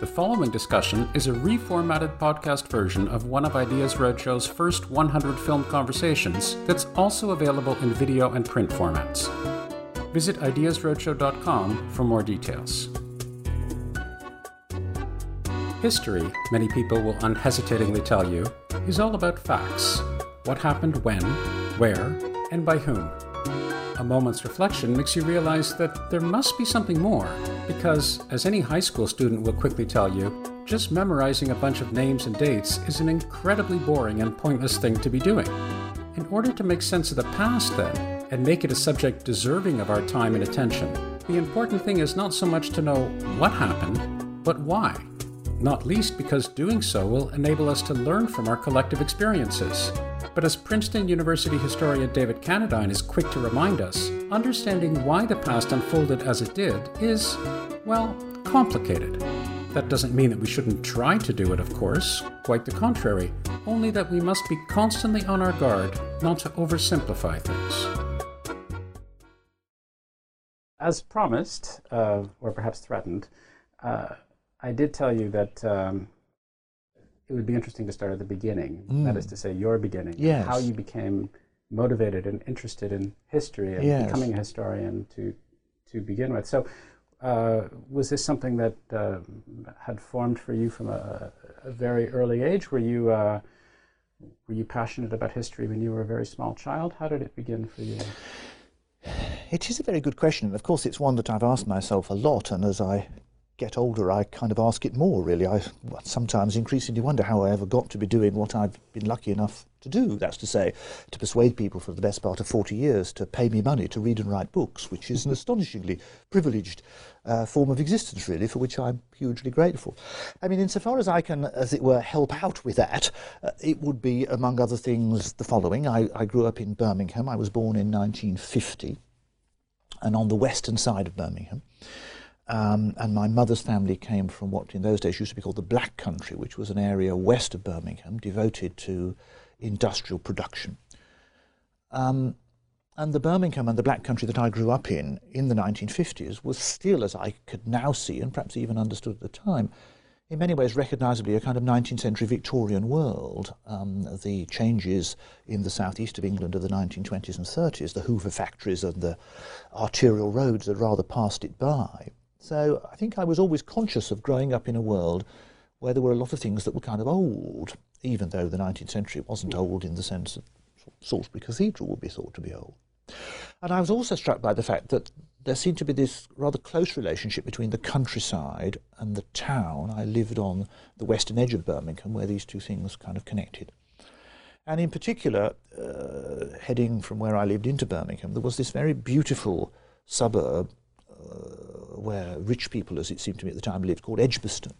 The following discussion is a reformatted podcast version of one of Ideas Roadshow's first 100 film conversations that's also available in video and print formats. Visit ideasroadshow.com for more details. History, many people will unhesitatingly tell you, is all about facts. What happened when, where, and by whom. A moment's reflection makes you realize that there must be something more, because, as any high school student will quickly tell you, just memorizing a bunch of names and dates is an incredibly boring and pointless thing to be doing. In order to make sense of the past, then, and make it a subject deserving of our time and attention, the important thing is not so much to know what happened, but why. Not least because doing so will enable us to learn from our collective experiences. But as Princeton University historian David Cannadine is quick to remind us, understanding why the past unfolded as it did is, well, complicated. That doesn't mean that we shouldn't try to do it, of course, quite the contrary, only that we must be constantly on our guard not to oversimplify things. As promised, uh, or perhaps threatened, uh, I did tell you that um, it would be interesting to start at the beginning. Mm. That is to say, your beginning. Yes. How you became motivated and interested in history and yes. becoming a historian to to begin with. So, uh, was this something that uh, had formed for you from a, a very early age? Were you uh, were you passionate about history when you were a very small child? How did it begin for you? It is a very good question. Of course, it's one that I've asked myself a lot, and as I get older, I kind of ask it more, really. I sometimes increasingly wonder how I ever got to be doing what I've been lucky enough to do. That's to say, to persuade people for the best part of 40 years to pay me money to read and write books, which is an astonishingly privileged uh, form of existence, really, for which I'm hugely grateful. I mean, insofar as I can, as it were, help out with that, uh, it would be, among other things, the following. I, I grew up in Birmingham. I was born in 1950 and on the western side of Birmingham. Um, and my mother's family came from what in those days used to be called the Black Country, which was an area west of Birmingham devoted to industrial production. Um, and the Birmingham and the Black Country that I grew up in in the 1950s was still, as I could now see, and perhaps even understood at the time, in many ways recognizably a kind of 19th century Victorian world. Um, the changes in the southeast of England of the 1920s and 30s, the Hoover factories and the arterial roads had rather passed it by. So I think I was always conscious of growing up in a world where there were a lot of things that were kind of old, even though the 19th century wasn't old in the sense that Salisbury Cathedral would be thought to be old. And I was also struck by the fact that there seemed to be this rather close relationship between the countryside and the town. I lived on the western edge of Birmingham where these two things kind of connected. And in particular, uh, heading from where I lived into Birmingham, there was this very beautiful suburb Uh, where rich people, as it seemed to me at the time, lived, called Edgbaston,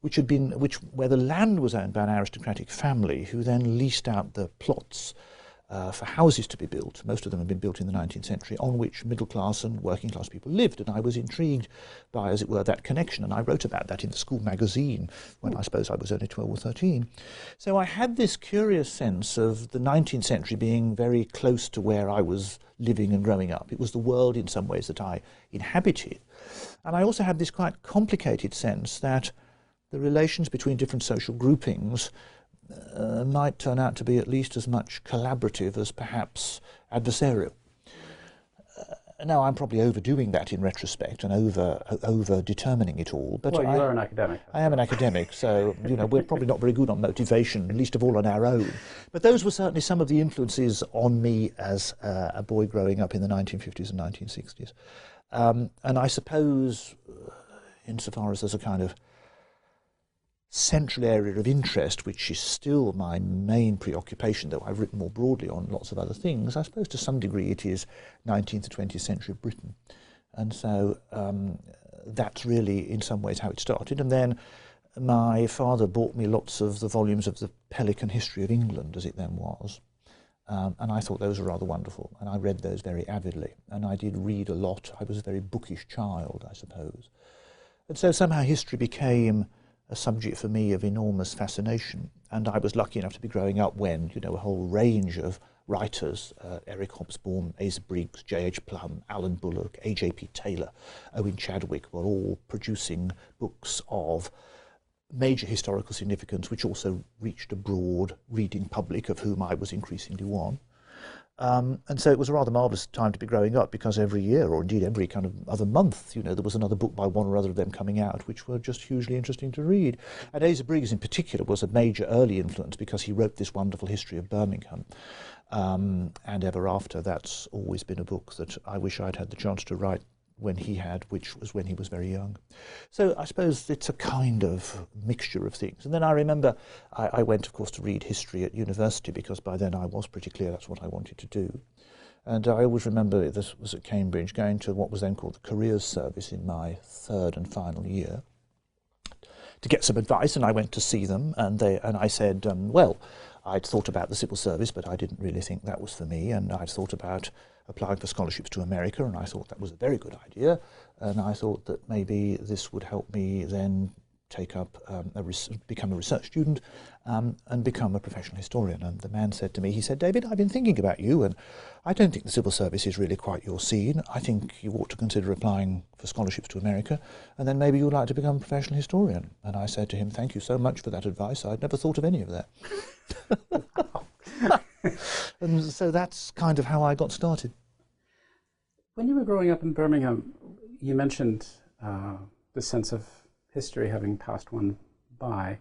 which had been which where the land was owned by an aristocratic family, who then leased out the plots uh, for houses to be built. Most of them had been built in the 19th century, on which middle class and working class people lived. And I was intrigued by, as it were, that connection. And I wrote about that in the school magazine when I suppose I was only 12 or 13. So I had this curious sense of the 19th century being very close to where I was living and growing up. It was the world in some ways that I inhabited. And I also had this quite complicated sense that the relations between different social groupings uh, might turn out to be at least as much collaborative as perhaps adversarial. Uh, now, I'm probably overdoing that in retrospect and over over determining it all. But well, you I, are an academic. I am an academic, so you know we're probably not very good on motivation, least of all on our own. But those were certainly some of the influences on me as uh, a boy growing up in the 1950s and 1960s. Um, and I suppose, uh, insofar as there's a kind of central area of interest, which is still my main preoccupation, though I've written more broadly on lots of other things, I suppose to some degree it is 19th to 20th century Britain. And so um, that's really, in some ways, how it started. And then my father bought me lots of the volumes of the Pelican History of England, as it then was. Um, and I thought those were rather wonderful, and I read those very avidly. And I did read a lot. I was a very bookish child, I suppose. And so somehow history became a subject for me of enormous fascination. And I was lucky enough to be growing up when, you know, a whole range of writers, uh, Eric Hobsbawm, Asa Briggs, J.H. Plumb, Alan Bullock, A.J.P. Taylor, Owen Chadwick were all producing books of major historical significance, which also reached a broad reading public, of whom I was increasingly one. Um, and so it was a rather marvellous time to be growing up because every year, or indeed every kind of other month, you know, there was another book by one or other of them coming out, which were just hugely interesting to read. And Asa Briggs in particular was a major early influence because he wrote this wonderful history of Birmingham. Um, and ever after, that's always been a book that I wish I'd had the chance to write when he had, which was when he was very young. So I suppose it's a kind of mixture of things. And then I remember I, I, went, of course, to read history at university because by then I was pretty clear that's what I wanted to do. And I always remember this was at Cambridge, going to what was then called the careers service in my third and final year to get some advice. And I went to see them, and they and I said, um, well. I'd thought about the civil service, but I didn't really think that was for me, and I'd thought about applying for scholarships to America, and I thought that was a very good idea. And I thought that maybe this would help me then take up, um, a become a research student um, and become a professional historian. And the man said to me, he said, David, I've been thinking about you, and I don't think the civil service is really quite your scene. I think you ought to consider applying for scholarships to America, and then maybe you'd like to become a professional historian. And I said to him, thank you so much for that advice. I'd never thought of any of that. and so that's kind of how I got started. When you were growing up in Birmingham, you mentioned uh, the sense of history having passed one by.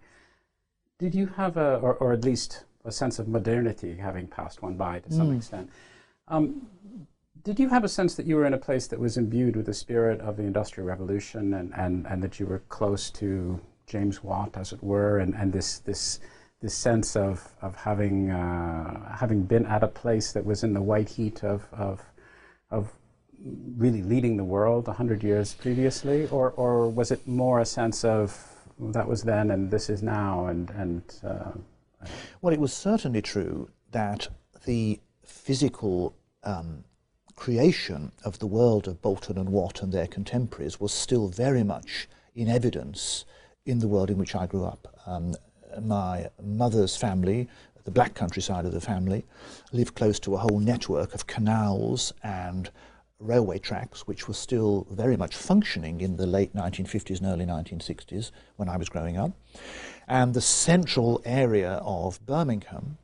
Did you have a, or, or at least a sense of modernity having passed one by to some mm. extent? Um, did you have a sense that you were in a place that was imbued with the spirit of the Industrial Revolution and, and, and that you were close to James Watt, as it were, and, and this, this this sense of, of having, uh, having been at a place that was in the white heat of, of, of really leading the world 100 years previously? Or, or was it more a sense of that was then and this is now? And, and uh, well, it was certainly true that the physical um, creation of the world of Boulton and Watt and their contemporaries was still very much in evidence in the world in which I grew up. Um, my mother's family, the black countryside of the family, lived close to a whole network of canals and railway tracks, which were still very much functioning in the late 1950s and early 1960s when I was growing up. And the central area of Birmingham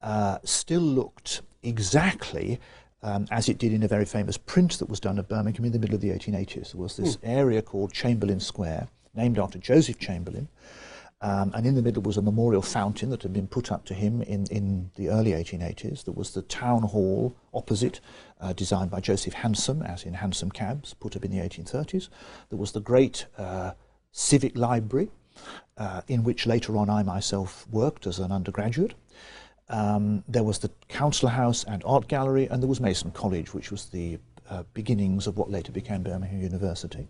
uh, still looked exactly um, as it did in a very famous print that was done of Birmingham in the middle of the 1880s. There was this mm. area called Chamberlain Square, named after Joseph Chamberlain, um, and in the middle was a memorial fountain that had been put up to him in, in the early 1880s. There was the town hall opposite, uh, designed by Joseph Hansom, as in Hansom cabs, put up in the 1830s. There was the great uh, civic library, uh, in which later on I myself worked as an undergraduate. Um, there was the council house and art gallery, and there was Mason College, which was the uh, beginnings of what later became Birmingham University.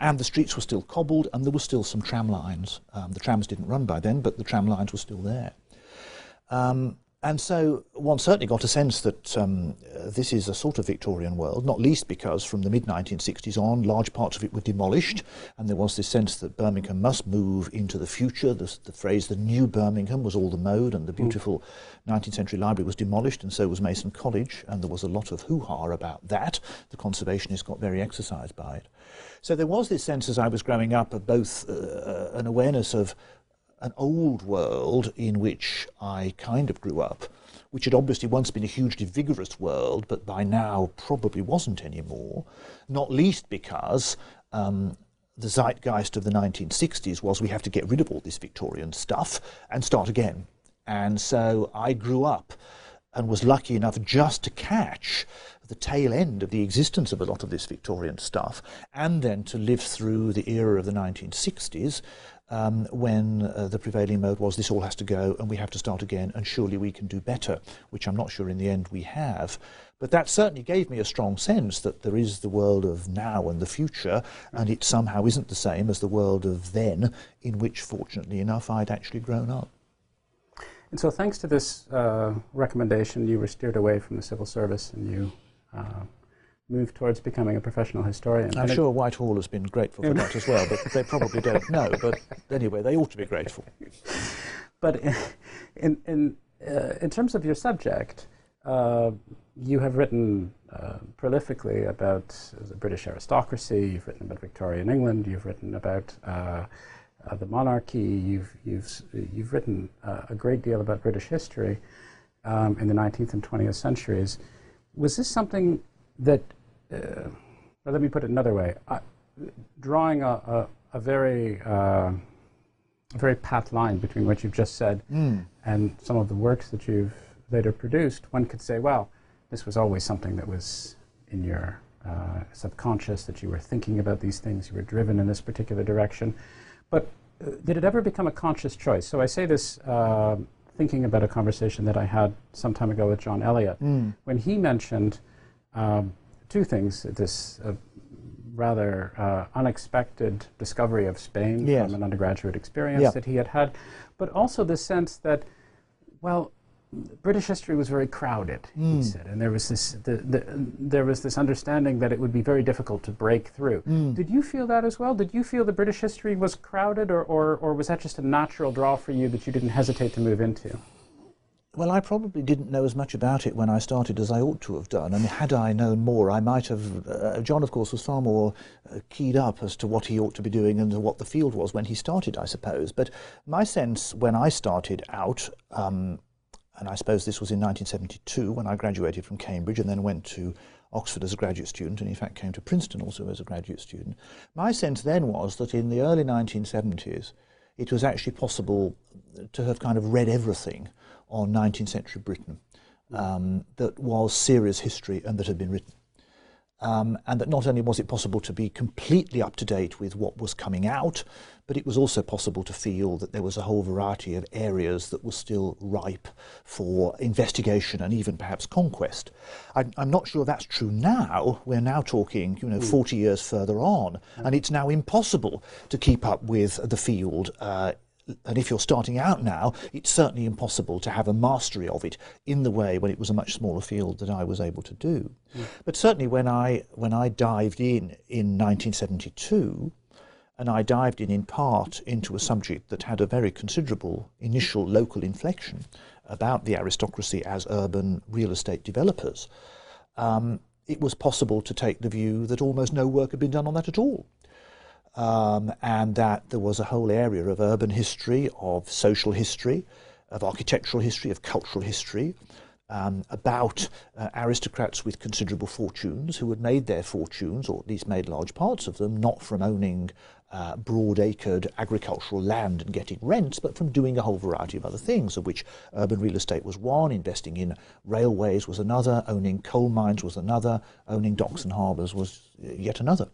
And the streets were still cobbled, and there were still some tram lines. Um, the trams didn't run by then, but the tram lines were still there. Um, and so one certainly got a sense that um, this is a sort of Victorian world, not least because from the mid 1960s on, large parts of it were demolished, and there was this sense that Birmingham must move into the future. The, the phrase "the new Birmingham" was all the mode, and the hmm. beautiful mm. 19th century library was demolished, and so was Mason College, and there was a lot of hoo ha about that. The conservationists got very exercised by it. So there was this sense as I was growing up of both uh, uh an awareness of an old world in which I kind of grew up, which had obviously once been a hugely vigorous world, but by now probably wasn't anymore, not least because um, the zeitgeist of the 1960s was we have to get rid of all this Victorian stuff and start again. And so I grew up and was lucky enough just to catch the tail end of the existence of a lot of this Victorian stuff, and then to live through the era of the 1960s um, when uh, the prevailing mode was this all has to go and we have to start again and surely we can do better, which I'm not sure in the end we have. But that certainly gave me a strong sense that there is the world of now and the future, and it somehow isn't the same as the world of then, in which, fortunately enough, I'd actually grown up. And so, thanks to this uh, recommendation, you were steered away from the civil service and you uh, move towards becoming a professional historian. I'm and sure Whitehall has been grateful for that as well, but they probably don't know. But anyway, they ought to be grateful. But in, in, uh, in terms of your subject, uh, you have written uh, prolifically about the British aristocracy, you've written about Victorian England, you've written about uh, uh, the monarchy, you've, you've, you've written uh, a great deal about British history um, in the 19th and 20th centuries. Was this something that let me put it another way. I, drawing a, a, a very uh, a very pat line between what you've just said mm. and some of the works that you've later produced, one could say, well, this was always something that was in your uh, subconscious, that you were thinking about these things, you were driven in this particular direction. But uh, did it ever become a conscious choice? So I say this uh, thinking about a conversation that I had some time ago with John Elliott, mm. when he mentioned um, two things. This uh, rather uh, unexpected discovery of Spain yes. from an undergraduate experience that he had had, but also the sense that, well, British history was very crowded, mm. he hmm. said, and there was this the, the, there was this understanding that it would be very difficult to break through. Mm. Did you feel that as well? Did you feel the British history was crowded, or, or, or was that just a natural draw for you that you didn't hesitate to move into? Well, I probably didn't know as much about it when I started as I ought to have done. And had I known more, I might have. Uh, John, of course, was far more uh, keyed up as to what he ought to be doing and what the field was when he started, I suppose. But my sense when I started out, um, and I suppose this was in 1972 when I graduated from Cambridge and then went to Oxford as a graduate student, and in fact came to Princeton also as a graduate student. My sense then was that in the early 1970s, it was actually possible to have kind of read everything on 19th century Britain um, that was serious history and that had been written. Um, and that not only was it possible to be completely up to date with what was coming out, but it was also possible to feel that there was a whole variety of areas that were still ripe for investigation and even perhaps conquest. I, I'm not sure that's true now. We're now talking, you know, mm. 40 years further on, and it's now impossible to keep up with the field uh, and if you're starting out now, it's certainly impossible to have a mastery of it in the way when it was a much smaller field that I was able to do. Mm. But certainly when I when I dived in in 1972, and I dived in in part into a subject that had a very considerable initial local inflection about the aristocracy as urban real estate developers. Um, it was possible to take the view that almost no work had been done on that at all um, and that there was a whole area of urban history, of social history, of architectural history, of cultural history, um, about uh, aristocrats with considerable fortunes who had made their fortunes, or at least made large parts of them, not from owning uh, broad-acred agricultural land and getting rents, but from doing a whole variety of other things, of which urban real estate was one, investing in railways was another, owning coal mines was another, owning docks and harbours was yet another.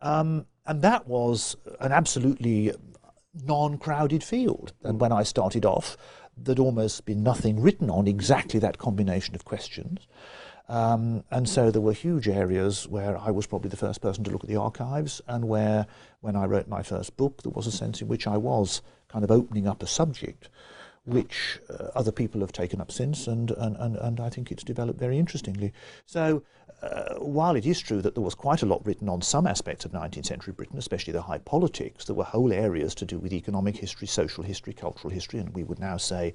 Um, and that was an absolutely non-crowded field. And when I started off, there'd almost been nothing written on exactly that combination of questions. Um, and so there were huge areas where I was probably the first person to look at the archives, and where, when I wrote my first book, there was a sense in which I was kind of opening up a subject which uh, other people have taken up since, and, and, and, and I think it's developed very interestingly. So, uh, while it is true that there was quite a lot written on some aspects of 19th century Britain, especially the high politics, there were whole areas to do with economic history, social history, cultural history, and we would now say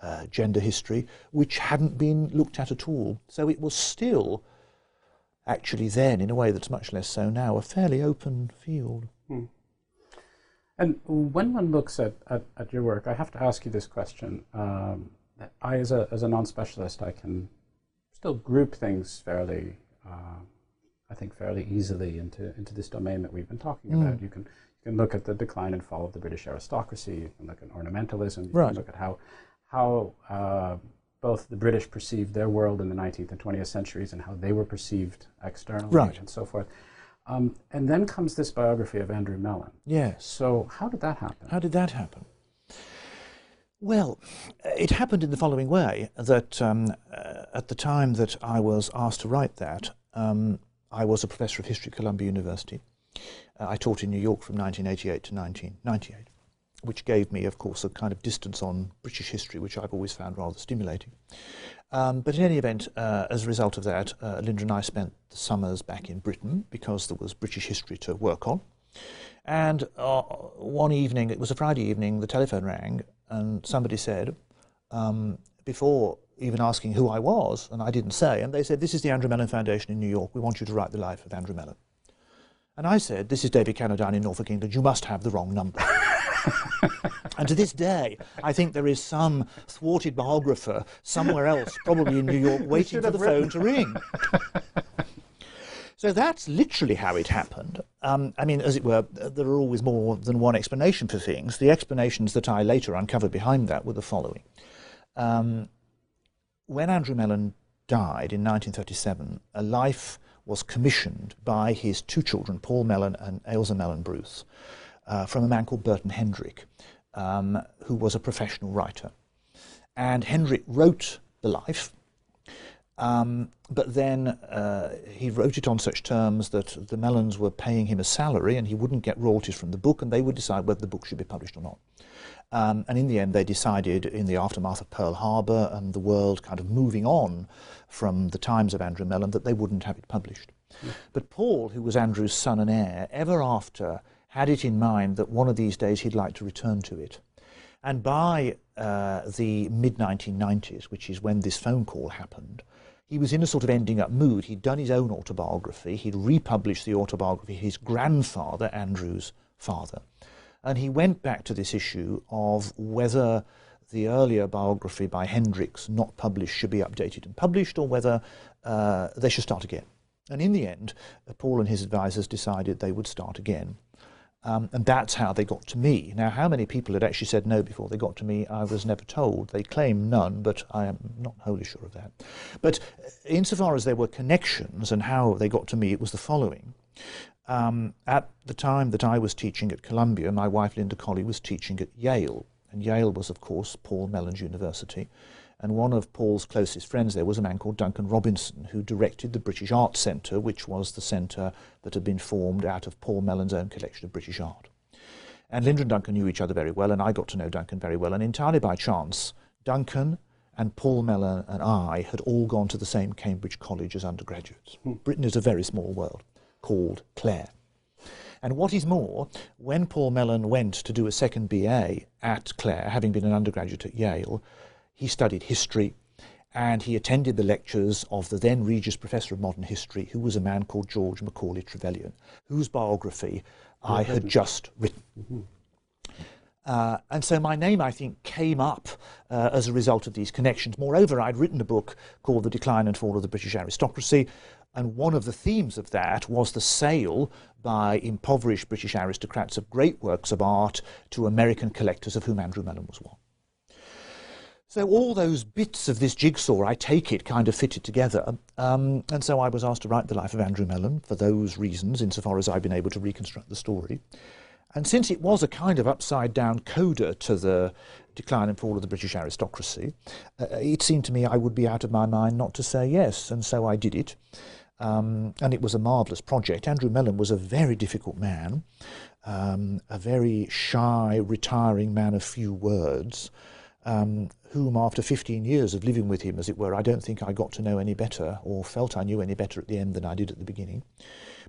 uh, gender history, which hadn't been looked at at all. So it was still, actually, then, in a way that's much less so now, a fairly open field. Hmm. And when one looks at, at, at, your work, I have to ask you this question. Um, I, as a, as a non specialist, I can still group things fairly, uh, I think, fairly easily into, into this domain that we've been talking mm. about. You can, you can look at the decline and fall of the British aristocracy, you can look at ornamentalism, you right. can look at how, how uh, both the British perceived their world in the 19th and 20th centuries and how they were perceived externally right. and so forth. Um, and then comes this biography of Andrew Mellon. Yes. So how did that happen? How did that happen? Well, it happened in the following way that um, uh, at the time that I was asked to write that, um, I was a professor of history at Columbia University. Uh, I taught in New York from 1988 to 1998, which gave me, of course, a kind of distance on British history, which I've always found rather stimulating. Um, but in any event, uh, as a result of that, uh, Linda and I spent the summers back in Britain because there was British history to work on. And uh, one evening, it was a Friday evening, the telephone rang and somebody said, um, before even asking who I was, and I didn't say, and they said, This is the Andrew Mellon Foundation in New York. We want you to write the life of Andrew Mellon. And I said, This is David Cannadine in Norfolk, England. You must have the wrong number. and to this day, I think there is some thwarted biographer somewhere else, probably in New York, waiting for the phone to ring. so that's literally how it happened. Um, I mean, as it were, there are always more than one explanation for things. The explanations that I later uncovered behind that were the following. Um, when Andrew Mellon died in 1937, a life was commissioned by his two children, Paul Mellon and Ailsa Mellon Bruce, uh, from a man called Burton Hendrick, um, who was a professional writer. And Hendrick wrote the life, um, but then uh, he wrote it on such terms that the Mellons were paying him a salary and he wouldn't get royalties from the book, and they would decide whether the book should be published or not. Um, and in the end, they decided, in the aftermath of Pearl Harbor and the world kind of moving on from the times of Andrew Mellon, that they wouldn't have it published. Yeah. But Paul, who was Andrew's son and heir, ever after had it in mind that one of these days he'd like to return to it. And by uh, the mid 1990s, which is when this phone call happened, he was in a sort of ending up mood. He'd done his own autobiography, he'd republished the autobiography of his grandfather, Andrew's father. And he went back to this issue of whether the earlier biography by Hendricks, not published, should be updated and published, or whether uh, they should start again. And in the end, Paul and his advisors decided they would start again. Um, and that's how they got to me. Now, how many people had actually said no before they got to me, I was never told. They claim none, but I am not wholly sure of that. But insofar as there were connections and how they got to me, it was the following. Um, at the time that I was teaching at Columbia, my wife Linda Colley was teaching at Yale. And Yale was, of course, Paul Mellon's university. And one of Paul's closest friends there was a man called Duncan Robinson, who directed the British Art Centre, which was the centre that had been formed out of Paul Mellon's own collection of British art. And Linda and Duncan knew each other very well, and I got to know Duncan very well. And entirely by chance, Duncan and Paul Mellon and I had all gone to the same Cambridge College as undergraduates. Hmm. Britain is a very small world called Clare. And what is more, when Paul Mellon went to do a second BA at Clare, having been an undergraduate at Yale, he studied history and he attended the lectures of the then Regius Professor of Modern History, who was a man called George Macaulay Trevelyan, whose biography I had just written. Mm-hmm. Uh, and so my name, I think, came up uh, as a result of these connections. Moreover, I'd written a book called The Decline and Fall of the British Aristocracy, and one of the themes of that was the sale by impoverished British aristocrats of great works of art to American collectors, of whom Andrew Mellon was one. So all those bits of this jigsaw, I take it, kind of fitted together. Um, and so I was asked to write the life of Andrew Mellon for those reasons, insofar as I've been able to reconstruct the story. And since it was a kind of upside down coda to the decline and fall of the British aristocracy, uh, it seemed to me I would be out of my mind not to say yes. And so I did it. Um, and it was a marvellous project. Andrew Mellon was a very difficult man, um, a very shy, retiring man of few words um, whom, after 15 years of living with him, as it were, I don't think I got to know any better or felt I knew any better at the end than I did at the beginning.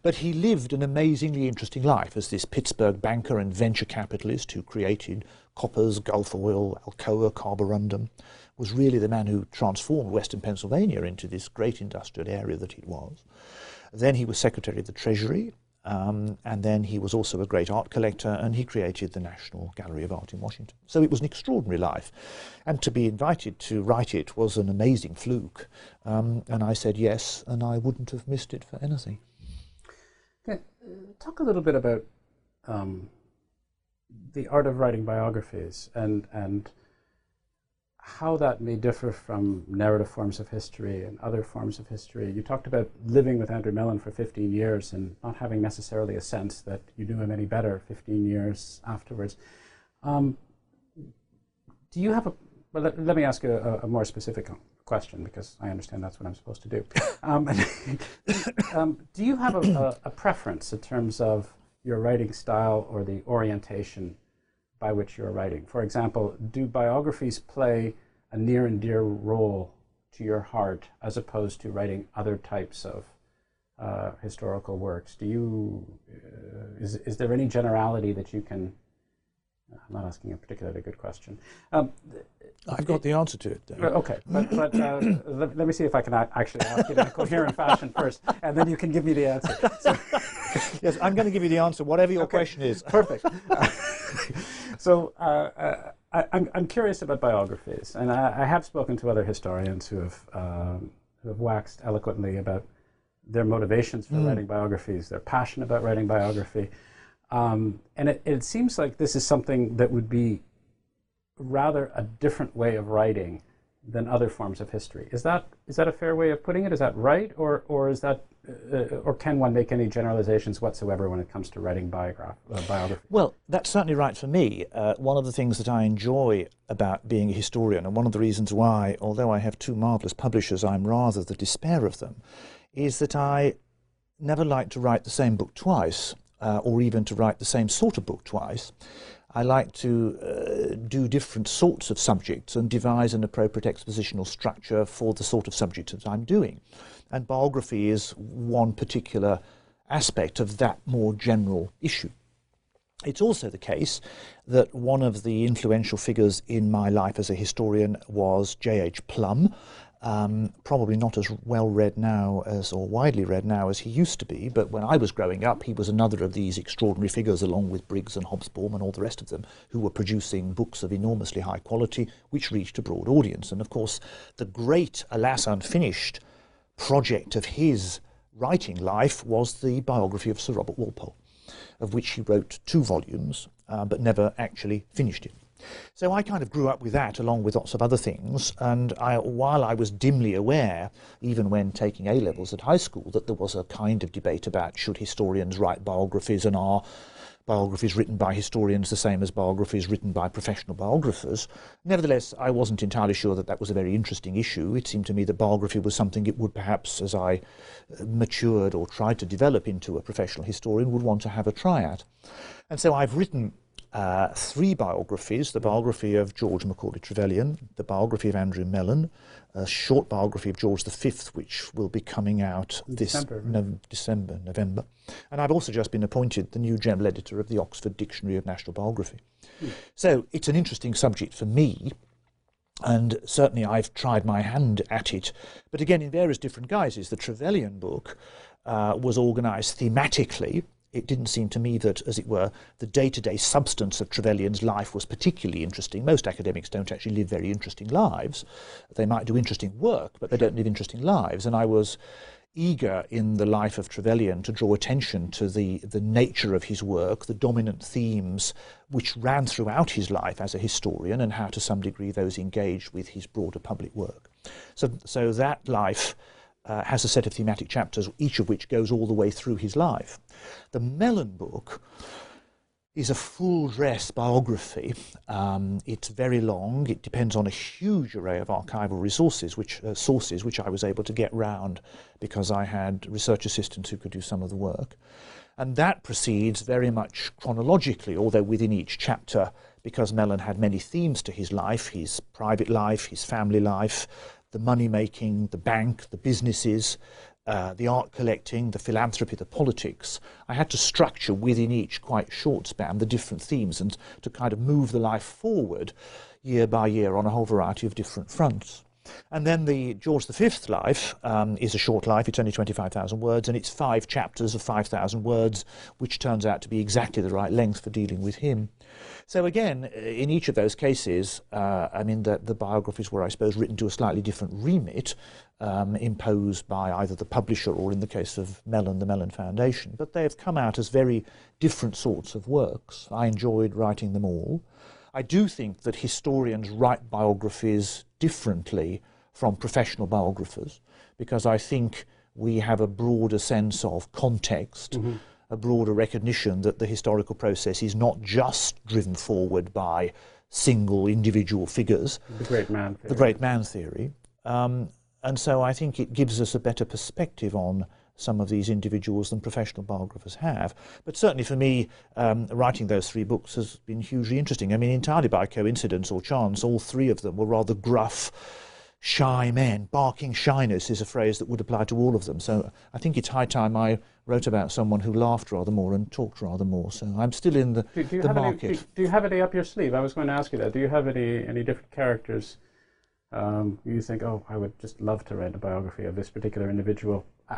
But he lived an amazingly interesting life as this Pittsburgh banker and venture capitalist who created Koppers, Gulf Oil, Alcoa, Carborundum, was really the man who transformed Western Pennsylvania into this great industrial area that it was. Then he was Secretary of the Treasury um, and then he was also a great art collector and he created the National Gallery of Art in Washington. So it was an extraordinary life. And to be invited to write it was an amazing fluke. Um, and I said yes, and I wouldn't have missed it for anything. Okay. Talk a little bit about um, the art of writing biographies and, and how that may differ from narrative forms of history and other forms of history. You talked about living with Andrew Mellon for 15 years and not having necessarily a sense that you knew him any better 15 years afterwards. Um, do you have a, well, let, let me ask you a, a, more specific question because I understand that's what I'm supposed to do. Um, um, do you have a, a, a preference in terms of your writing style or the orientation by which you're writing. For example, do biographies play a near and dear role to your heart as opposed to writing other types of uh, historical works? Do you uh, is is there any generality that you can? I'm not asking a particularly good question. Um, I've got the answer to it. Though. Okay, but, but uh, let, let, me see if I can actually ask it in a coherent fashion first, and then you can give me the answer. So yes, I'm going to give you the answer, whatever your okay. question is. Perfect. so uh, uh, I, am I'm curious about biographies, and I, I, have spoken to other historians who have um, who have waxed eloquently about their motivations for mm. writing biographies, their passion about writing biography, um, and it, it seems like this is something that would be rather a different way of writing than other forms of history. Is that is that a fair way of putting it? Is that right, or or is that uh, or can one make any generalizations whatsoever when it comes to writing biograph, uh, biography? Well, that's certainly right for me. Uh, one of the things that I enjoy about being a historian, and one of the reasons why, although I have two marvellous publishers, I'm rather the despair of them, is that I never like to write the same book twice, uh, or even to write the same sort of book twice. I like to uh, do different sorts of subjects and devise an appropriate expositional structure for the sort of subject that I'm doing. And biography is one particular aspect of that more general issue. It's also the case that one of the influential figures in my life as a historian was J.H. Plumb, um, probably not as well read now as, or widely read now as he used to be, but when I was growing up, he was another of these extraordinary figures, along with Briggs and Hobsbawm and all the rest of them, who were producing books of enormously high quality, which reached a broad audience. And of course, the great, alas, unfinished project of his writing life was the biography of Sir Robert Walpole, of which he wrote two volumes, uh, but never actually finished it. So I kind of grew up with that along with lots of other things. And I, while I was dimly aware, even when taking A levels at high school, that there was a kind of debate about should historians write biographies and are biographies written by historians the same as biographies written by professional biographers. Nevertheless, I wasn't entirely sure that that was a very interesting issue. It seemed to me that biography was something it would perhaps, as I uh, matured or tried to develop into a professional historian, would want to have a try at. And so I've written uh, three biographies the biography of George Macaulay Trevelyan, the biography of Andrew Mellon, a short biography of George V, which will be coming out this December, no, December, November. And I've also just been appointed the new general editor of the Oxford Dictionary of National Biography. Hmm. So it's an interesting subject for me. And certainly I've tried my hand at it, but again in various different guises. The Trevelyan book uh, was organised thematically it didn't seem to me that, as it were, the day to day substance of Trevelyan's life was particularly interesting. Most academics don't actually live very interesting lives. They might do interesting work, but they don't live interesting lives. And I was eager in the life of Trevelyan to draw attention to the, the nature of his work, the dominant themes which ran throughout his life as a historian, and how to some degree those engaged with his broader public work. So, so that life uh, has a set of thematic chapters, each of which goes all the way through his life. The Mellon book is a full dress biography. Um, it's very long. It depends on a huge array of archival resources, which uh, sources, which I was able to get round because I had research assistants who could do some of the work. And that proceeds very much chronologically, although within each chapter because Mellon had many themes to his life his private life, his family life, the money making, the bank, the businesses, uh, the art collecting, the philanthropy, the politics. I had to structure within each quite short span the different themes and to kind of move the life forward year by year on a whole variety of different fronts. And then the George V life um, is a short life. It's only 25,000 words, and it's five chapters of 5,000 words, which turns out to be exactly the right length for dealing with him. So again, in each of those cases, uh, I mean, the, the, biographies were, I suppose, written to a slightly different remit, um, imposed by either the publisher or, in the case of Mellon, the Mellon Foundation. But they have come out as very different sorts of works. I enjoyed writing them all. I do think that historians write biographies differently from professional biographers because I think we have a broader sense of context, mm-hmm. A broader recognition that the historical process is not just driven forward by single individual figures. The great man theory. The great man theory. Um, and so I think it gives us a better perspective on some of these individuals than professional biographers have. But certainly for me, um, writing those three books has been hugely interesting. I mean, entirely by coincidence or chance, all three of them were rather gruff, shy men. Barking shyness is a phrase that would apply to all of them. So I think it's high time I wrote about someone who laughed rather more and talked rather more. So I'm still in the, do, do the market. Any, do, do, you have any up your sleeve? I was going to ask you that. Do you have any, any different characters? Um, you think, oh, I would just love to write a biography of this particular individual uh,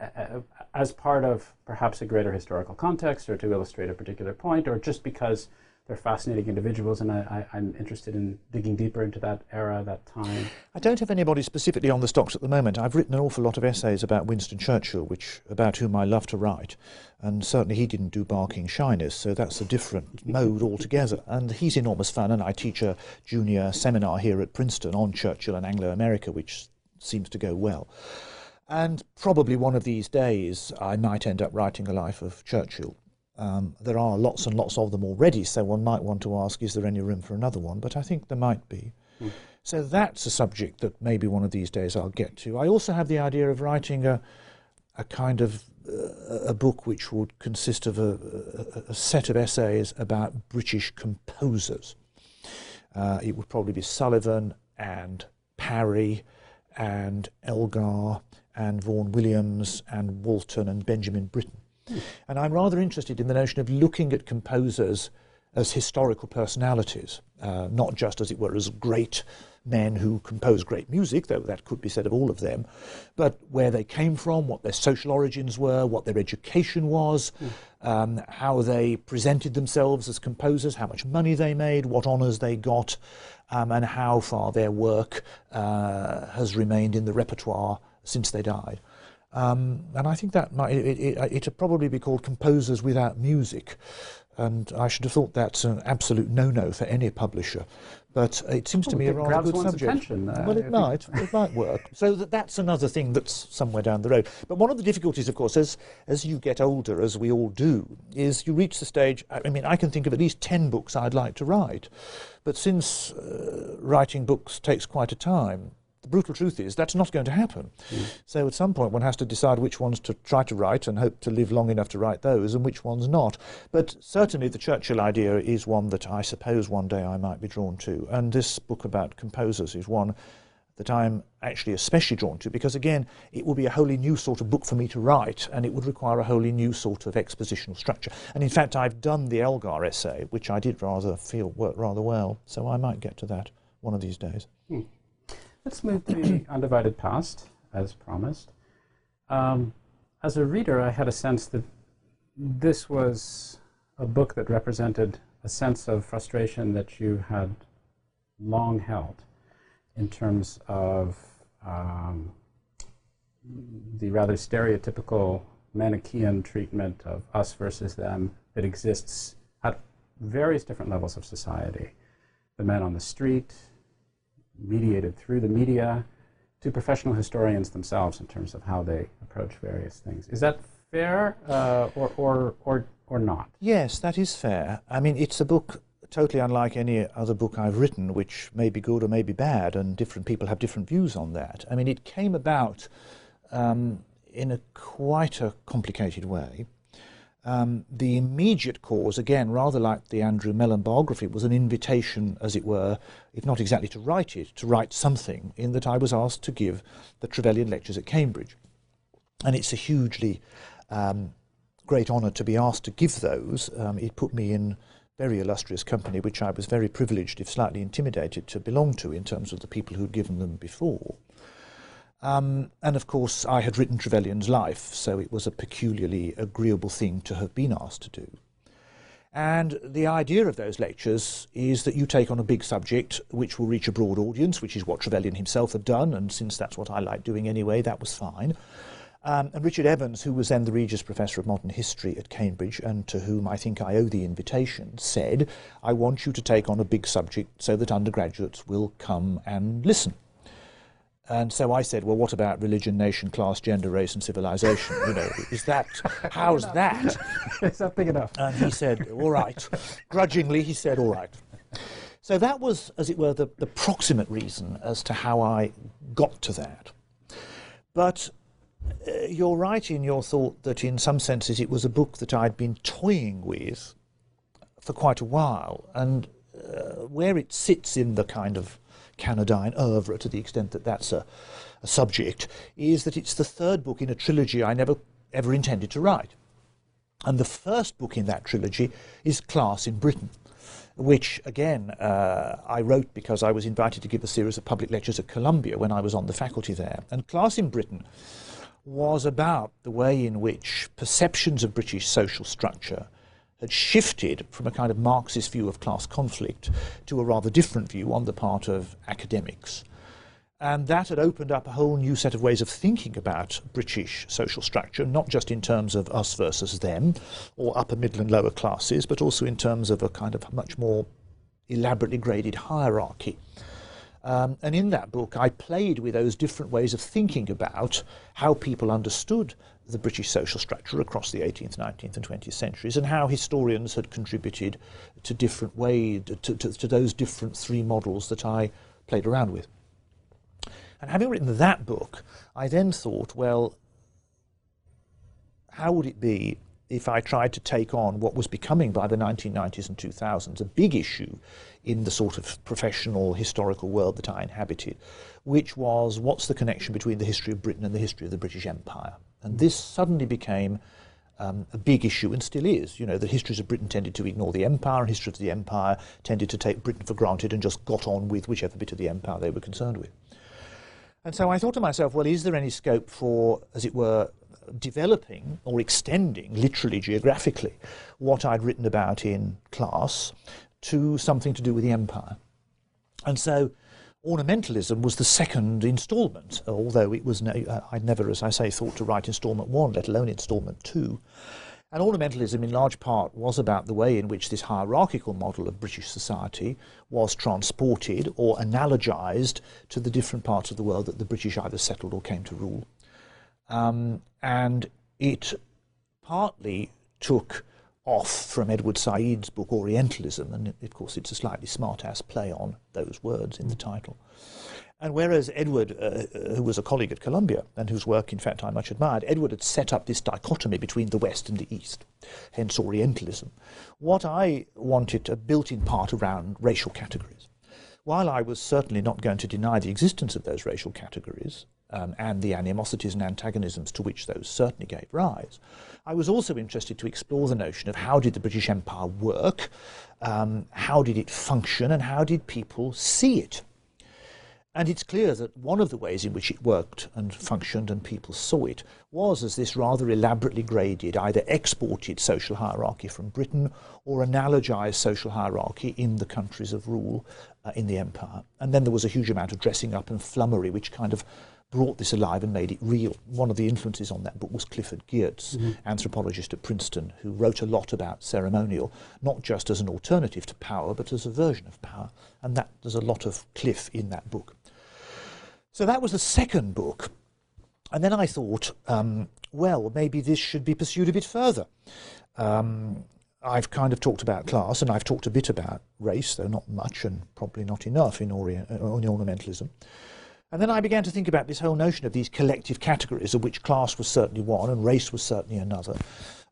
uh, uh, as part of perhaps a greater historical context or to illustrate a particular point or just because they're fascinating individuals and I, am interested in digging deeper into that era, that time. I don't have anybody specifically on the stocks at the moment. I've written an awful lot of essays about Winston Churchill, which about whom I love to write, and certainly he didn't do barking shyness, so that's a different mode altogether. And he's enormous fun, and I teach a junior seminar here at Princeton on Churchill and Anglo-America, which seems to go well. And probably one of these days I might end up writing a life of Churchill. Um, there are lots and lots of them already, so one might want to ask, is there any room for another one? But I think there might be. Mm. So that's a subject that maybe one of these days I'll get to. I also have the idea of writing a, a kind of uh, a book which would consist of a, a, a, set of essays about British composers. Uh, it would probably be Sullivan and Parry and Elgar and Vaughan Williams and Walton and Benjamin Britten. And I'm rather interested in the notion of looking at composers as historical personalities, uh, not just, as it were, as great men who compose great music, though that could be said of all of them, but where they came from, what their social origins were, what their education was, mm. um, how they presented themselves as composers, how much money they made, what honours they got, um, and how far their work uh, has remained in the repertoire since they died. Um, and I think that might, it, it, it'd probably be called Composers Without Music. And I should have thought that's an absolute no-no for any publisher. But it seems to me a rather good subject. Uh, well, it might. it might work. So that, that's another thing that's somewhere down the road. But one of the difficulties, of course, as, as you get older, as we all do, is you reach the stage, I mean, I can think of at least 10 books I'd like to write. But since uh, writing books takes quite a time, the brutal truth is that's not going to happen. Mm. So at some point one has to decide which ones to try to write and hope to live long enough to write those and which ones not. But certainly the Churchill idea is one that I suppose one day I might be drawn to. And this book about composers is one that I'm actually especially drawn to because, again, it will be a wholly new sort of book for me to write and it would require a wholly new sort of expositional structure. And in fact, I've done the Elgar essay, which I did rather feel worked rather well, so I might get to that one of these days. Hmm. Let's move to the undivided past, as promised. Um, as a reader, I had a sense that this was a book that represented a sense of frustration that you had long held in terms of um, the rather stereotypical Manichaean treatment of us versus them that exists at various different levels of society. The men on the street, mediated through the media to professional historians themselves in terms of how they approach various things. Is that fair uh, or, or, or, or not? Yes, that is fair. I mean, it's a book totally unlike any other book I've written, which may be good or may be bad, and different people have different views on that. I mean, it came about um, in a quite a complicated way. Um, the immediate cause, again, rather like the Andrew Mellon biography, was an invitation, as it were, if not exactly to write it, to write something, in that I was asked to give the Trevelyan lectures at Cambridge. And it's a hugely um, great honour to be asked to give those. Um, it put me in very illustrious company, which I was very privileged, if slightly intimidated, to belong to in terms of the people who'd given them before. Um, and of course, I had written Trevelyan's life, so it was a peculiarly agreeable thing to have been asked to do. And the idea of those lectures is that you take on a big subject which will reach a broad audience, which is what Trevelyan himself had done, and since that's what I like doing anyway, that was fine. Um, and Richard Evans, who was then the Regius Professor of Modern History at Cambridge, and to whom I think I owe the invitation, said, I want you to take on a big subject so that undergraduates will come and listen. And so I said, well, what about religion, nation, class, gender, race, and civilization? You know, is that, how's that? is that big enough? And he said, all right. Grudgingly, he said, all right. So that was, as it were, the, the proximate reason as to how I got to that. But uh, you're right in your thought that in some senses it was a book that I'd been toying with for quite a while. And uh, where it sits in the kind of Cannadine oeuvre to the extent that that's a, a subject, is that it's the third book in a trilogy I never ever intended to write. And the first book in that trilogy is Class in Britain, which, again, uh, I wrote because I was invited to give a series of public lectures at Columbia when I was on the faculty there. And Class in Britain was about the way in which perceptions of British social structure had shifted from a kind of Marxist view of class conflict to a rather different view on the part of academics. And that had opened up a whole new set of ways of thinking about British social structure, not just in terms of us versus them, or upper, middle, and lower classes, but also in terms of a kind of much more elaborately graded hierarchy. Um, and in that book, I played with those different ways of thinking about how people understood the British social structure across the 18th, 19th, and 20th centuries, and how historians had contributed to different ways, to, to, to, those different three models that I played around with. And having written that book, I then thought, well, how would it be if I tried to take on what was becoming by the 1990s and 2000s a big issue in the sort of professional historical world that I inhabited, which was what's the connection between the history of Britain and the history of the British Empire? And this suddenly became um, a big issue and still is. You know, the histories of Britain tended to ignore the empire, and histories of the empire tended to take Britain for granted and just got on with whichever bit of the empire they were concerned with. And so I thought to myself, well, is there any scope for, as it were, developing or extending, literally geographically, what I'd written about in class to something to do with the empire? And so ornamentalism was the second instalment, although it was no, I'd never, as I say, thought to write instalment one, let alone instalment two. And ornamentalism, in large part, was about the way in which this hierarchical model of British society was transported or analogized to the different parts of the world that the British either settled or came to rule. Um, and it partly took off from Edward Said's book Orientalism, and of course it's a slightly smart-ass play on those words in the title. And whereas Edward, uh, uh, who was a colleague at Columbia, and whose work, in fact, I much admired, Edward had set up this dichotomy between the West and the East, hence Orientalism. What I wanted uh, built in part around racial categories. While I was certainly not going to deny the existence of those racial categories, um, and the animosities and antagonisms to which those certainly gave rise. I was also interested to explore the notion of how did the British Empire work, um, how did it function, and how did people see it. And it's clear that one of the ways in which it worked and functioned and people saw it was as this rather elaborately graded, either exported social hierarchy from Britain or analogized social hierarchy in the countries of rule uh, in the empire. And then there was a huge amount of dressing up and flummery, which kind of brought this alive and made it real. One of the influences on that book was Clifford Geertz, mm-hmm. anthropologist at Princeton, who wrote a lot about ceremonial, not just as an alternative to power, but as a version of power. And that there's a lot of Cliff in that book. So that was the second book. And then I thought, um, well, maybe this should be pursued a bit further. Um, I've kind of talked about class, and I've talked a bit about race, though not much, and probably not enough in, ori- uh, in ornamentalism. And then I began to think about this whole notion of these collective categories, of which class was certainly one and race was certainly another.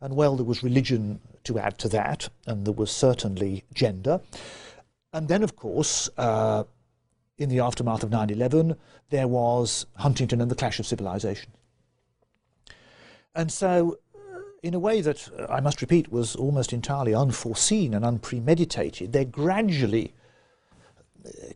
And well, there was religion to add to that, and there was certainly gender. And then, of course, uh, in the aftermath of 9 11, there was Huntington and the Clash of Civilization. And so, in a way that uh, I must repeat was almost entirely unforeseen and unpremeditated, there gradually uh,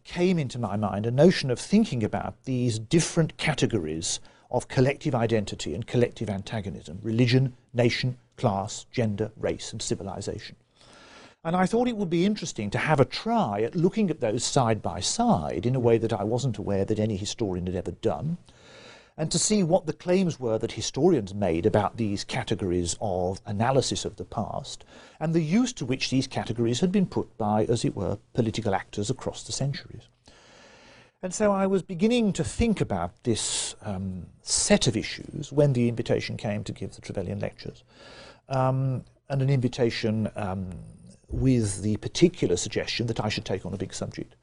came into my mind a notion of thinking about these different categories of collective identity and collective antagonism religion, nation, class, gender, race, and civilization. And I thought it would be interesting to have a try at looking at those side by side in a way that I wasn't aware that any historian had ever done, and to see what the claims were that historians made about these categories of analysis of the past, and the use to which these categories had been put by, as it were, political actors across the centuries. And so I was beginning to think about this um, set of issues when the invitation came to give the Trevelyan lectures, um, and an invitation um, with the particular suggestion that I should take on a big subject.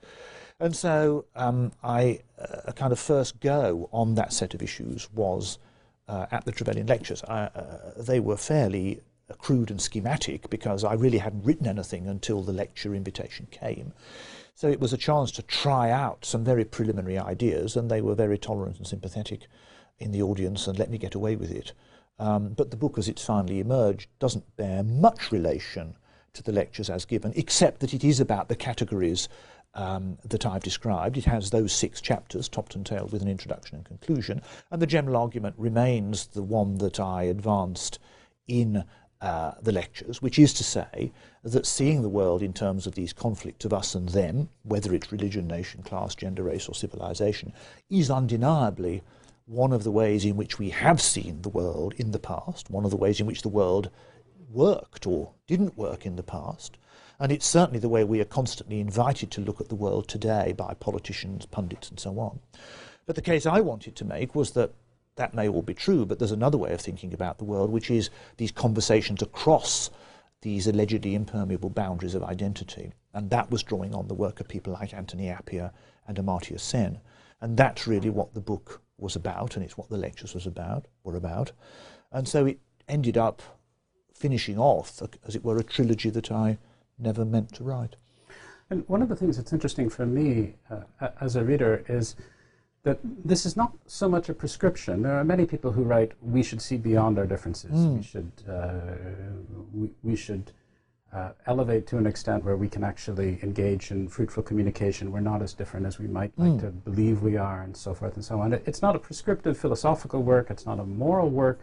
And so um, I, uh, a kind of first go on that set of issues was uh, at the Trevelyan lectures. I, uh, they were fairly crude and schematic because I really hadn't written anything until the lecture invitation came. So it was a chance to try out some very preliminary ideas, and they were very tolerant and sympathetic in the audience and let me get away with it. Um, but the book, as it's finally emerged, doesn't bear much relation to the lectures as given, except that it is about the categories um, that I've described. It has those six chapters, topped and tailed, with an introduction and conclusion, and the general argument remains the one that I advanced in uh, the lectures, which is to say that seeing the world in terms of these conflicts of us and them, whether it's religion, nation, class, gender, race, or civilization, is undeniably one of the ways in which we have seen the world in the past, one of the ways in which the world worked or didn't work in the past. And it's certainly the way we are constantly invited to look at the world today by politicians, pundits, and so on. But the case I wanted to make was that that may all be true, but there's another way of thinking about the world, which is these conversations across these allegedly impermeable boundaries of identity. And that was drawing on the work of people like Anthony Appiah and Amartya Sen. And that's really what the book was about, and it's what the lectures was about, were about. And so it ended up finishing off, as it were, a trilogy that I never meant to write. And one of the things that's interesting for me uh, as a reader is that this is not so much a prescription. There are many people who write, we should see beyond our differences. Mm. We should, uh, we, we, should uh, elevate to an extent where we can actually engage in fruitful communication. We're not as different as we might mm. like to believe we are, and so forth and so on. It's not a prescriptive philosophical work. It's not a moral work.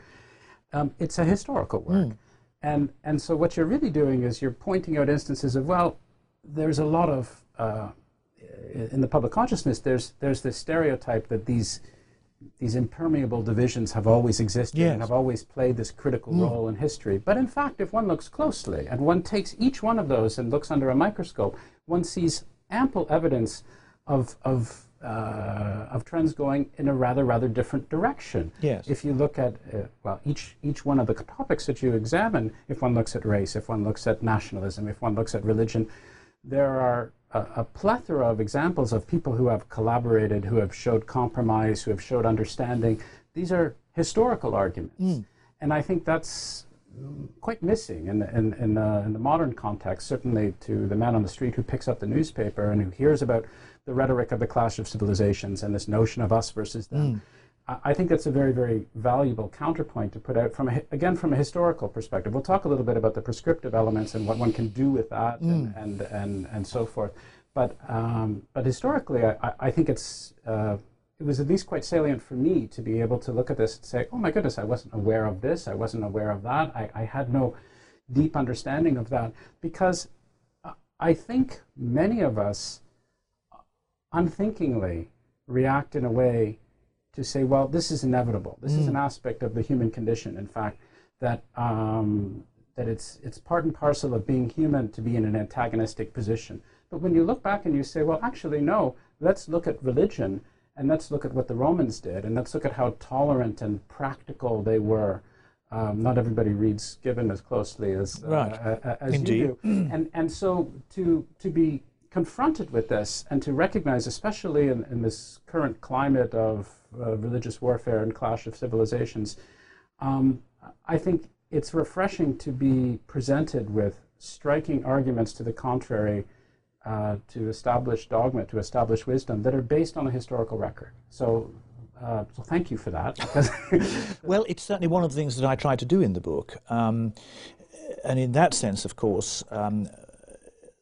Um, it's a historical work. Mm. And, and so what you're really doing is you're pointing out instances of, well, there's a lot of, uh, in the public consciousness, there's, there's this stereotype that these, these impermeable divisions have always existed yes. and have always played this critical mm. role in history. But in fact, if one looks closely and one takes each one of those and looks under a microscope, one sees ample evidence of, of uh, of trends going in a rather rather different direction. Yes. If you look at uh, well each each one of the topics that you examine, if one looks at race, if one looks at nationalism, if one looks at religion, there are a, a plethora of examples of people who have collaborated, who have showed compromise, who have showed understanding. These are historical arguments, mm. and I think that's quite missing in, in, in, uh, in the modern context, certainly to the man on the street who picks up the newspaper and who hears about the rhetoric of the clash of civilizations and this notion of us versus them. Mm. I think that's a very, very valuable counterpoint to put out from a, again from a historical perspective. We'll talk a little bit about the prescriptive elements and what one can do with that mm. and, and, and, and so forth. But um, but historically, I, I think it's uh, it was at least quite salient for me to be able to look at this and say, oh my goodness, I wasn't aware of this, I wasn't aware of that, I, I had no deep understanding of that because I think many of us unthinkingly react in a way to say, well, this is inevitable. This mm. is an mm. aspect of the human condition, in fact, that, um, that it's, it's part and parcel of being human to be in an antagonistic position. But when you look back and you say, well, actually, no, let's look at religion and let's look at what the Romans did and let's look at how tolerant and practical they were. Um, not everybody reads Gibbon as closely as, uh, right. as Indeed. you do. and, and so to, to be confronted with this and to recognize, especially in, in this current climate of uh, religious warfare and clash of civilizations, um, I think it's refreshing to be presented with striking arguments to the contrary uh, to establish dogma, to establish wisdom that are based on a historical record. So, uh, so thank you for that. well, it's certainly one of the things that I try to do in the book. Um, and in that sense, of course, um,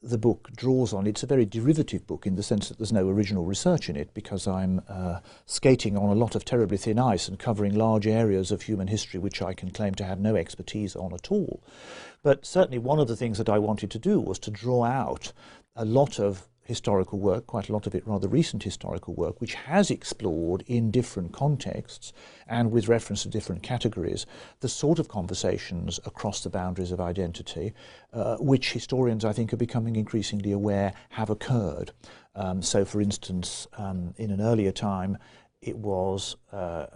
the book draws on. It's a very derivative book in the sense that there's no original research in it because I'm uh, skating on a lot of terribly thin ice and covering large areas of human history which I can claim to have no expertise on at all. But certainly one of the things that I wanted to do was to draw out a lot of historical work, quite a lot of it rather recent historical work, which has explored in different contexts and with reference to different categories the sort of conversations across the boundaries of identity, uh, which historians I think are becoming increasingly aware have occurred. Um, so, for instance, um, in an earlier time, it was uh,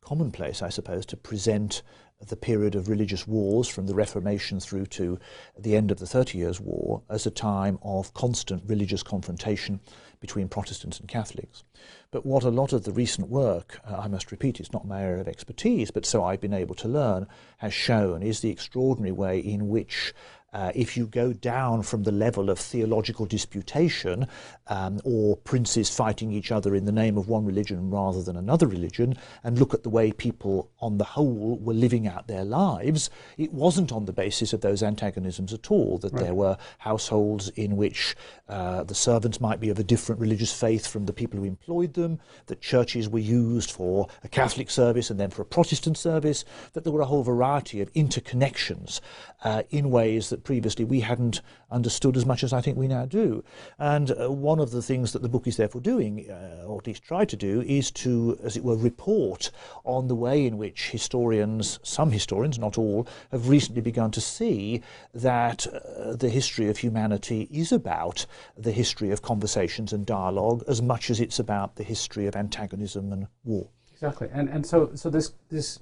commonplace, I suppose, to present the period of religious wars from the Reformation through to the end of the Thirty Years' War as a time of constant religious confrontation between Protestants and Catholics. But what a lot of the recent work, uh, I must repeat, it's not my area of expertise, but so I've been able to learn, has shown is the extraordinary way in which uh, if you go down from the level of theological disputation um, or princes fighting each other in the name of one religion rather than another religion and look at the way people on the whole were living out their lives, it wasn't on the basis of those antagonisms at all, that right. there were households in which uh, the servants might be of a different religious faith from the people who employed them, that churches were used for a Catholic service and then for a Protestant service, that there were a whole variety of interconnections uh, in ways that previously we hadn't understood as much as I think we now do. And uh, one of the things that the book is therefore doing, uh, or at least try to do, is to, as it were, report on the way in which historians, some historians, not all, have recently begun to see that uh, the history of humanity is about the history of conversations and dialogue as much as it's about the history of antagonism and war. Exactly. And, and so, so this, this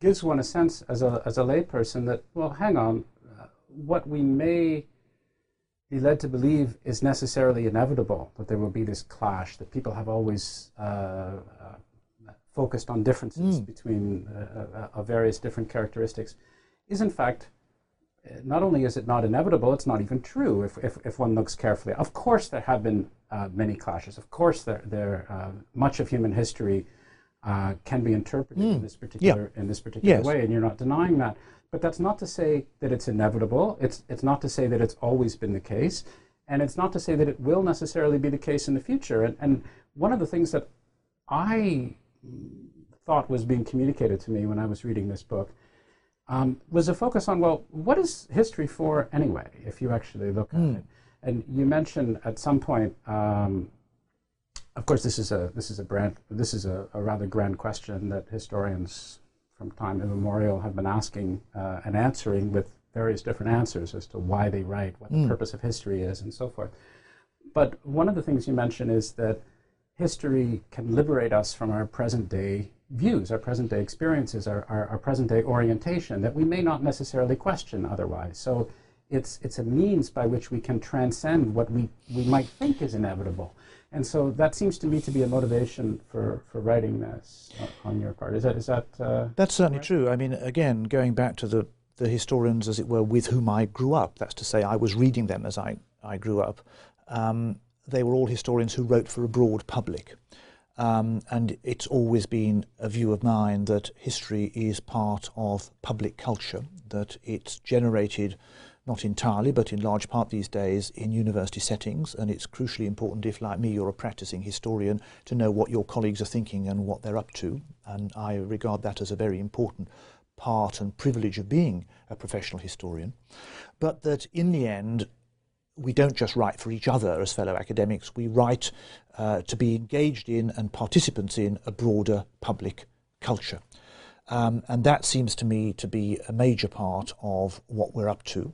gives one a sense as a, as a layperson that, well, hang on, what we may be led to believe is necessarily inevitable, that there will be this clash, that people have always uh, uh, focused on differences mm. between uh, uh, various different characteristics, is in fact, uh, not only is it not inevitable, it's not even true if, if, if one looks carefully. Of course, there have been uh, many clashes. Of course, there, there much of human history can be interpreted mm. in this particular, yeah. in this particular yes. way, and you're not denying that. But that's not to say that it's inevitable. It's, it's not to say that it's always been the case. And it's not to say that it will necessarily be the case in the future. And, and one of the things that I thought was being communicated to me when I was reading this book um, was a focus on, well, what is history for anyway, if you actually look mm. at hmm. it? And you mentioned at some point, um, of course, this is a this is a brand this is a, a rather grand question that historians from time immemorial have been asking uh, and answering with various different answers as to why they write, what mm. the purpose of history is, and so forth. But one of the things you mention is that history can liberate us from our present day views, our present day experiences, our, our, our present day orientation that we may not necessarily question otherwise. So it's, it's a means by which we can transcend what we, we might think is inevitable. And so that seems to me to be a motivation for, for writing this on your part. Is that is that? Uh, that's certainly right? true. I mean, again, going back to the the historians, as it were, with whom I grew up. That's to say, I was reading them as I I grew up. Um, they were all historians who wrote for a broad public. Um, and it's always been a view of mine that history is part of public culture, that it's generated not entirely, but in large part these days in university settings. And it's crucially important if, like me, you're a practicing historian, to know what your colleagues are thinking and what they're up to. And I regard that as a very important part and privilege of being a professional historian. But that in the end, we don't just write for each other as fellow academics, we write uh, to be engaged in and participants in a broader public culture. Um, and that seems to me to be a major part of what we're up to.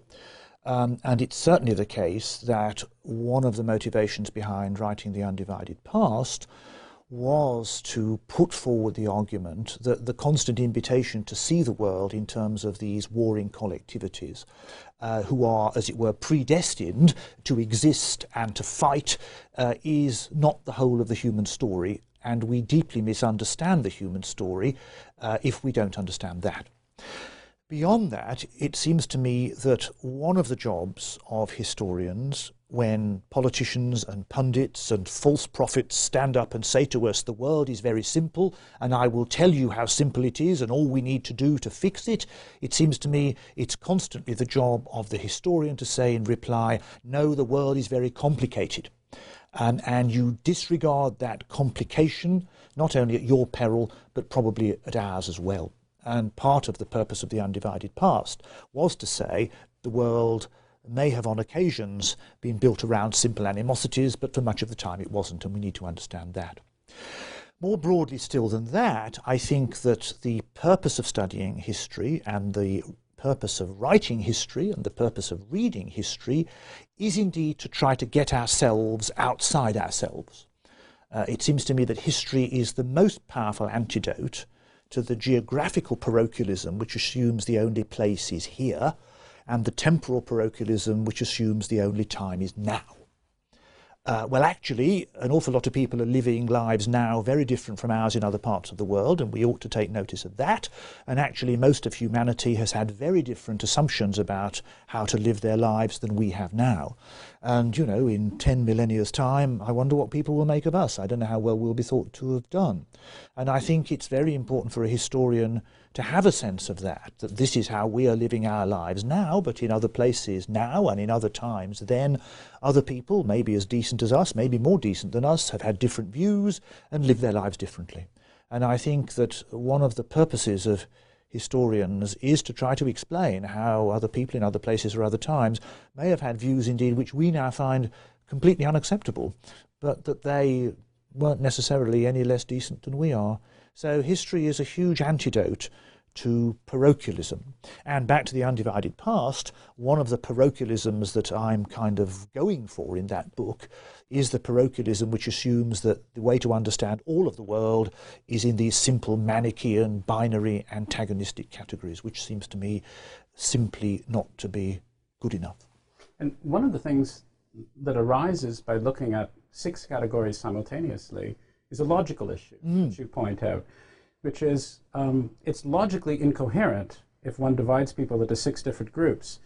Um, and it's certainly the case that one of the motivations behind writing The Undivided Past was to put forward the argument that the constant invitation to see the world in terms of these warring collectivities, uh, who are, as it were, predestined to exist and to fight, uh, is not the whole of the human story, and we deeply misunderstand the human story uh, if we don't understand that. Beyond that, it seems to me that one of the jobs of historians, when politicians and pundits and false prophets stand up and say to us, the world is very simple, and I will tell you how simple it is and all we need to do to fix it, it seems to me it's constantly the job of the historian to say in reply, no, the world is very complicated. And, and you disregard that complication, not only at your peril, but probably at ours as well. And part of the purpose of the undivided past was to say the world may have on occasions been built around simple animosities, but for much of the time it wasn't, and we need to understand that. More broadly still than that, I think that the purpose of studying history and the purpose of writing history and the purpose of reading history is indeed to try to get ourselves outside ourselves. Uh, it seems to me that history is the most powerful antidote to the geographical parochialism which assumes the only place is here, and the temporal parochialism which assumes the only time is now. Uh, well, actually, an awful lot of people are living lives now very different from ours in other parts of the world, and we ought to take notice of that. And actually, most of humanity has had very different assumptions about how to live their lives than we have now. And, you know, in 10 millennia's time, I wonder what people will make of us. I don't know how well we'll be thought to have done. And I think it's very important for a historian to have a sense of that, that this is how we are living our lives now, but in other places now and in other times then, other people, maybe as decent as us, maybe more decent than us, have had different views and lived their lives differently. And I think that one of the purposes of historians is to try to explain how other people in other places or other times may have had views indeed which we now find completely unacceptable, but that they weren't necessarily any less decent than we are. So history is a huge antidote to parochialism. And back to the undivided past, one of the parochialisms that I'm kind of going for in that book is the parochialism which assumes that the way to understand all of the world is in these simple Manichaean, binary, antagonistic categories, which seems to me simply not to be good enough. And one of the things that arises by looking at six categories simultaneously is a logical issue, mm. which you point out, which is um, it's logically incoherent if one divides people into six different groups.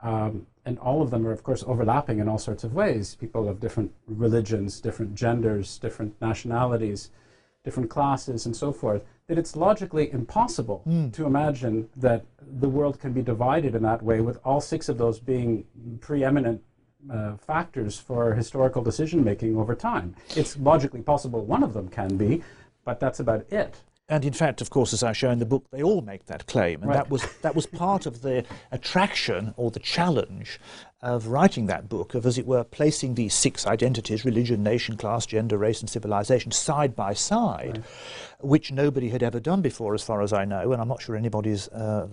Um, and all of them are, of course, overlapping in all sorts of ways. People of different religions, different genders, different nationalities, different classes, and so forth. That it's logically impossible mm. to imagine that the world can be divided in that way, with all six of those being preeminent uh, factors for historical decision making over time. It's logically possible one of them can be, but that's about it. And in fact, of course, as I show in the book, they all make that claim, and right. that was that was part of the attraction or the challenge of writing that book, of as it were, placing these six identities religion, nation, class, gender, race, and civilization side by side, right. which nobody had ever done before, as far as I know, and I'm not sure anybody's uh,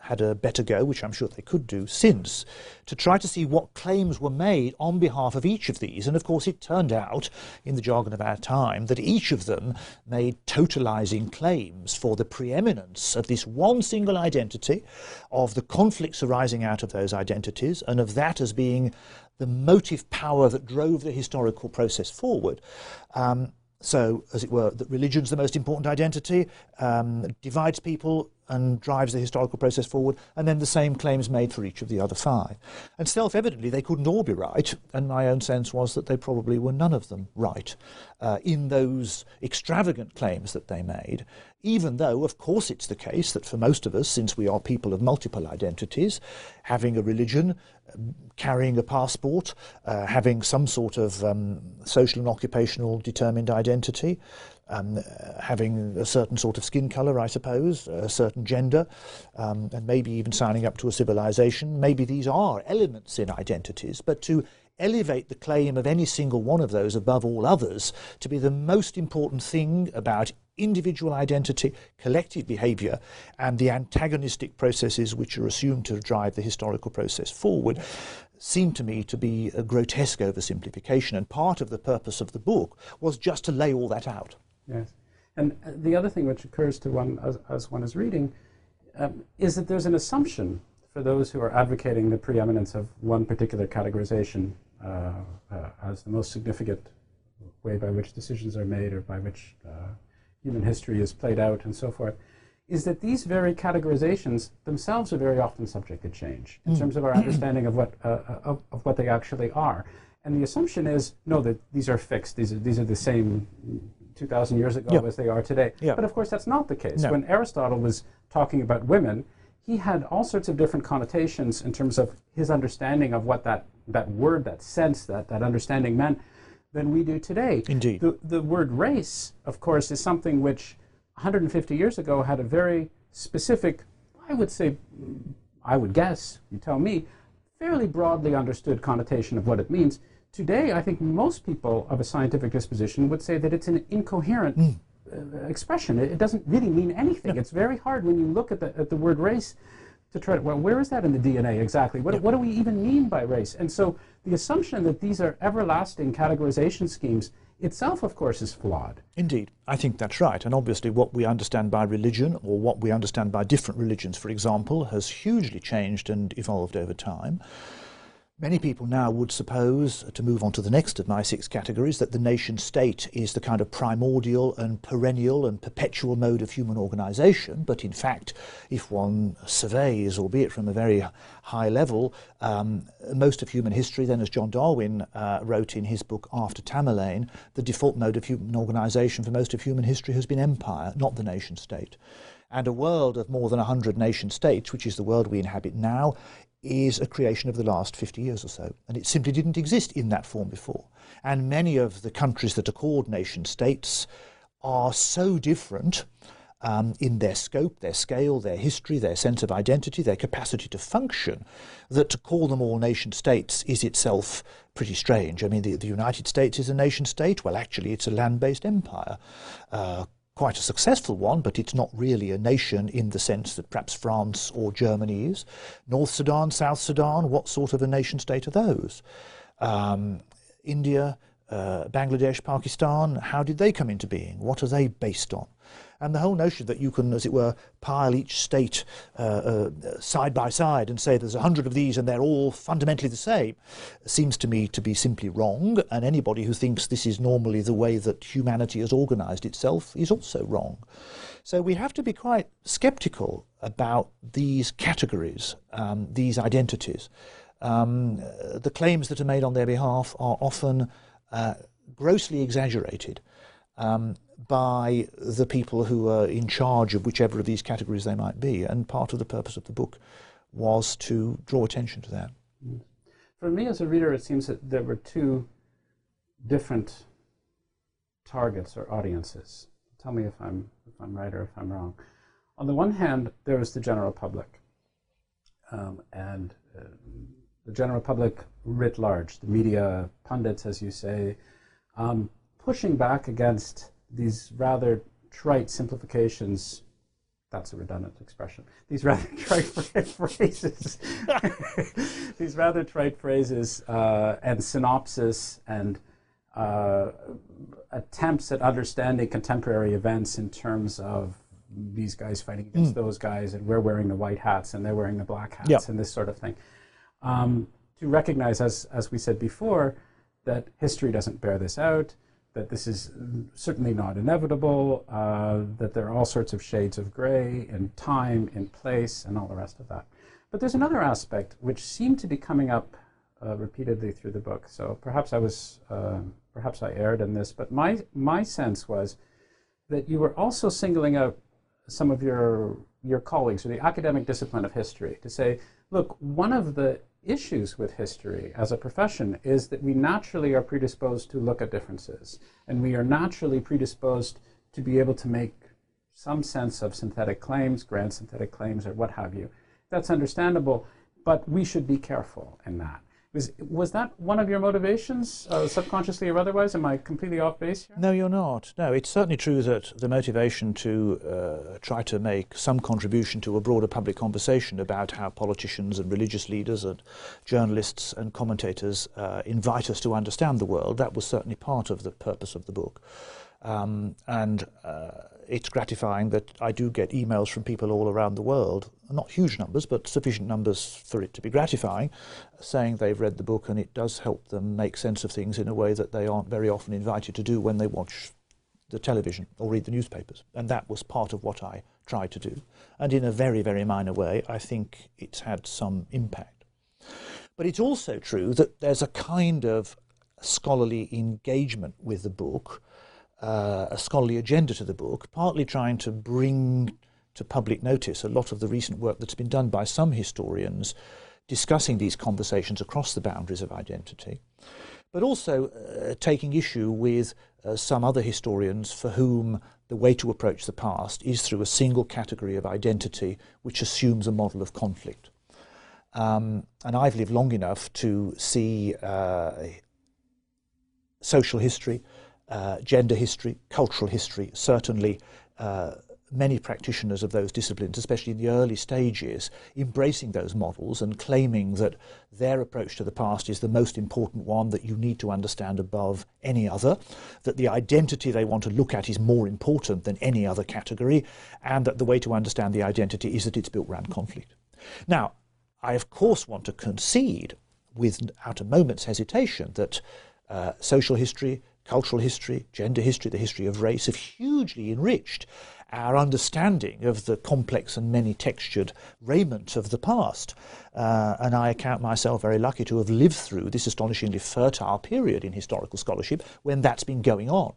had a better go, which I'm sure they could do since, to try to see what claims were made on behalf of each of these. And of course, it turned out, in the jargon of our time, that each of them made totalizing claims for the preeminence of this one single identity, of the conflicts arising out of those identities, and of that as being the motive power that drove the historical process forward. Um, so, as it were, that religion's the most important identity, um, divides people and drives the historical process forward, and then the same claims made for each of the other five. And self evidently, they couldn't all be right, and my own sense was that they probably were none of them right uh, in those extravagant claims that they made, even though, of course, it's the case that for most of us, since we are people of multiple identities, having a religion, carrying a passport, uh, having some sort of um, social and occupational determined identity, um, having a certain sort of skin colour, I suppose, a certain gender, um, and maybe even signing up to a civilization. Maybe these are elements in identities, but to elevate the claim of any single one of those above all others to be the most important thing about individual identity, collective behaviour, and the antagonistic processes which are assumed to drive the historical process forward seemed to me to be a grotesque oversimplification. And part of the purpose of the book was just to lay all that out. Yes. And uh, the other thing which occurs to one as, as one is reading um, is that there's an assumption for those who are advocating the preeminence of one particular categorization uh, uh, as the most significant way by which decisions are made or by which uh, human history is played out and so forth, is that these very categorizations themselves are very often subject to change in mm. terms of our understanding of what, uh, uh, of, of, what they actually are. And the assumption is, no, that these are fixed, these are, these are the same 2,000 years ago as they are today. But of course, that's not the case. No. When Aristotle was talking about women, he had all sorts of different connotations in terms of his understanding of what that, that word, that sense, that, that understanding meant than we do today. Indeed. The, the word race, of course, is something which 150 years ago had a very specific, I would say, I would guess, you tell me, fairly broadly understood connotation of what it means. Today, I think most people of a scientific disposition would say that it's an incoherent mm. uh, expression. It, it, doesn't really mean anything. It's very hard when you look at the, at the word race to try to, well, where is that in the DNA exactly? What, yeah. what do we even mean by race? And so the assumption that these are everlasting categorization schemes itself, of course, is flawed. Indeed, I think that's right. And obviously, what we understand by religion, or what we understand by different religions, for example, has hugely changed and evolved over time. Many people now would suppose, to move on to the next of my six categories, that the nation state is the kind of primordial and perennial and perpetual mode of human organisation. But in fact, if one surveys, albeit from a very high level, um, most of human history, then as John Darwin uh, wrote in his book After Tamerlane, the default mode of human organisation for most of human history has been empire, not the nation state. And a world of more than 100 nation states, which is the world we inhabit now, is a creation of the last 50 years or so. And it simply didn't exist in that form before. And many of the countries that are called nation states are so different um, in their scope, their scale, their history, their sense of identity, their capacity to function, that to call them all nation states is itself pretty strange. I mean, the, the United States is a nation state. Well, actually, it's a land based empire. Uh, quite a successful one, but it's not really a nation in the sense that perhaps France or Germany is. North Sudan, South Sudan, what sort of a nation state are those? Um, India, uh, Bangladesh, Pakistan, how did they come into being? What are they based on? And the whole notion that you can, as it were, pile each state uh, uh, side by side and say there's a hundred of these and they're all fundamentally the same seems to me to be simply wrong. And anybody who thinks this is normally the way that humanity has organized itself is also wrong. So we have to be quite skeptical about these categories, um, these identities. Um, the claims that are made on their behalf are often uh, grossly exaggerated. Um, by the people who are in charge of whichever of these categories they might be. And part of the purpose of the book was to draw attention to that. For me as a reader, it seems that there were two different targets or audiences. Tell me if I'm, if I'm right or if I'm wrong. On the one hand, there was the general public. Um, and uh, the general public writ large, the media, pundits, as you say, um, pushing back against these rather trite simplifications that's a redundant expression. These rather trite phrases, these rather trite phrases uh, and synopsis and uh, attempts at understanding contemporary events in terms of these guys fighting against mm. those guys and we're wearing the white hats and they're wearing the black hats yep. and this sort of thing. Um, to recognize, as, as we said before, that history doesn't bear this out, that this is certainly not inevitable, uh, that there are all sorts of shades of gray in time, in place, and all the rest of that. But there's another aspect which seemed to be coming up uh, repeatedly through the book. So perhaps I was, uh, perhaps I erred in this, but my my sense was that you were also singling out some of your your colleagues or the academic discipline of history to say, look, one of the issues with history as a profession is that we naturally are predisposed to look at differences, and we are naturally predisposed to be able to make some sense of synthetic claims, grand synthetic claims, or what have you. That's understandable, but we should be careful in that. Was, was that one of your motivations, uh, subconsciously or otherwise? Am I completely off base here? No, you're not. No, it's certainly true that the motivation to uh, try to make some contribution to a broader public conversation about how politicians and religious leaders and journalists and commentators uh, invite us to understand the world, that was certainly part of the purpose of the book. Um, and uh, it's gratifying that I do get emails from people all around the world, not huge numbers, but sufficient numbers for it to be gratifying, saying they've read the book and it does help them make sense of things in a way that they aren't very often invited to do when they watch the television or read the newspapers. And that was part of what I tried to do. And in a very, very minor way, I think it's had some impact. But it's also true that there's a kind of scholarly engagement with the book, uh, a scholarly agenda to the book, partly trying to bring to public notice a lot of the recent work that's been done by some historians discussing these conversations across the boundaries of identity, but also uh, taking issue with uh, some other historians for whom the way to approach the past is through a single category of identity which assumes a model of conflict. Um, and I've lived long enough to see uh, social history, uh, gender history, cultural history, certainly uh, many practitioners of those disciplines, especially in the early stages, embracing those models and claiming that their approach to the past is the most important one that you need to understand above any other, that the identity they want to look at is more important than any other category, and that the way to understand the identity is that it's built around conflict. Now, I of course want to concede without a moment's hesitation that uh, social history, cultural history, gender history, the history of race have hugely enriched our understanding of the complex and many textured raiment of the past. Uh, and I account myself very lucky to have lived through this astonishingly fertile period in historical scholarship when that's been going on.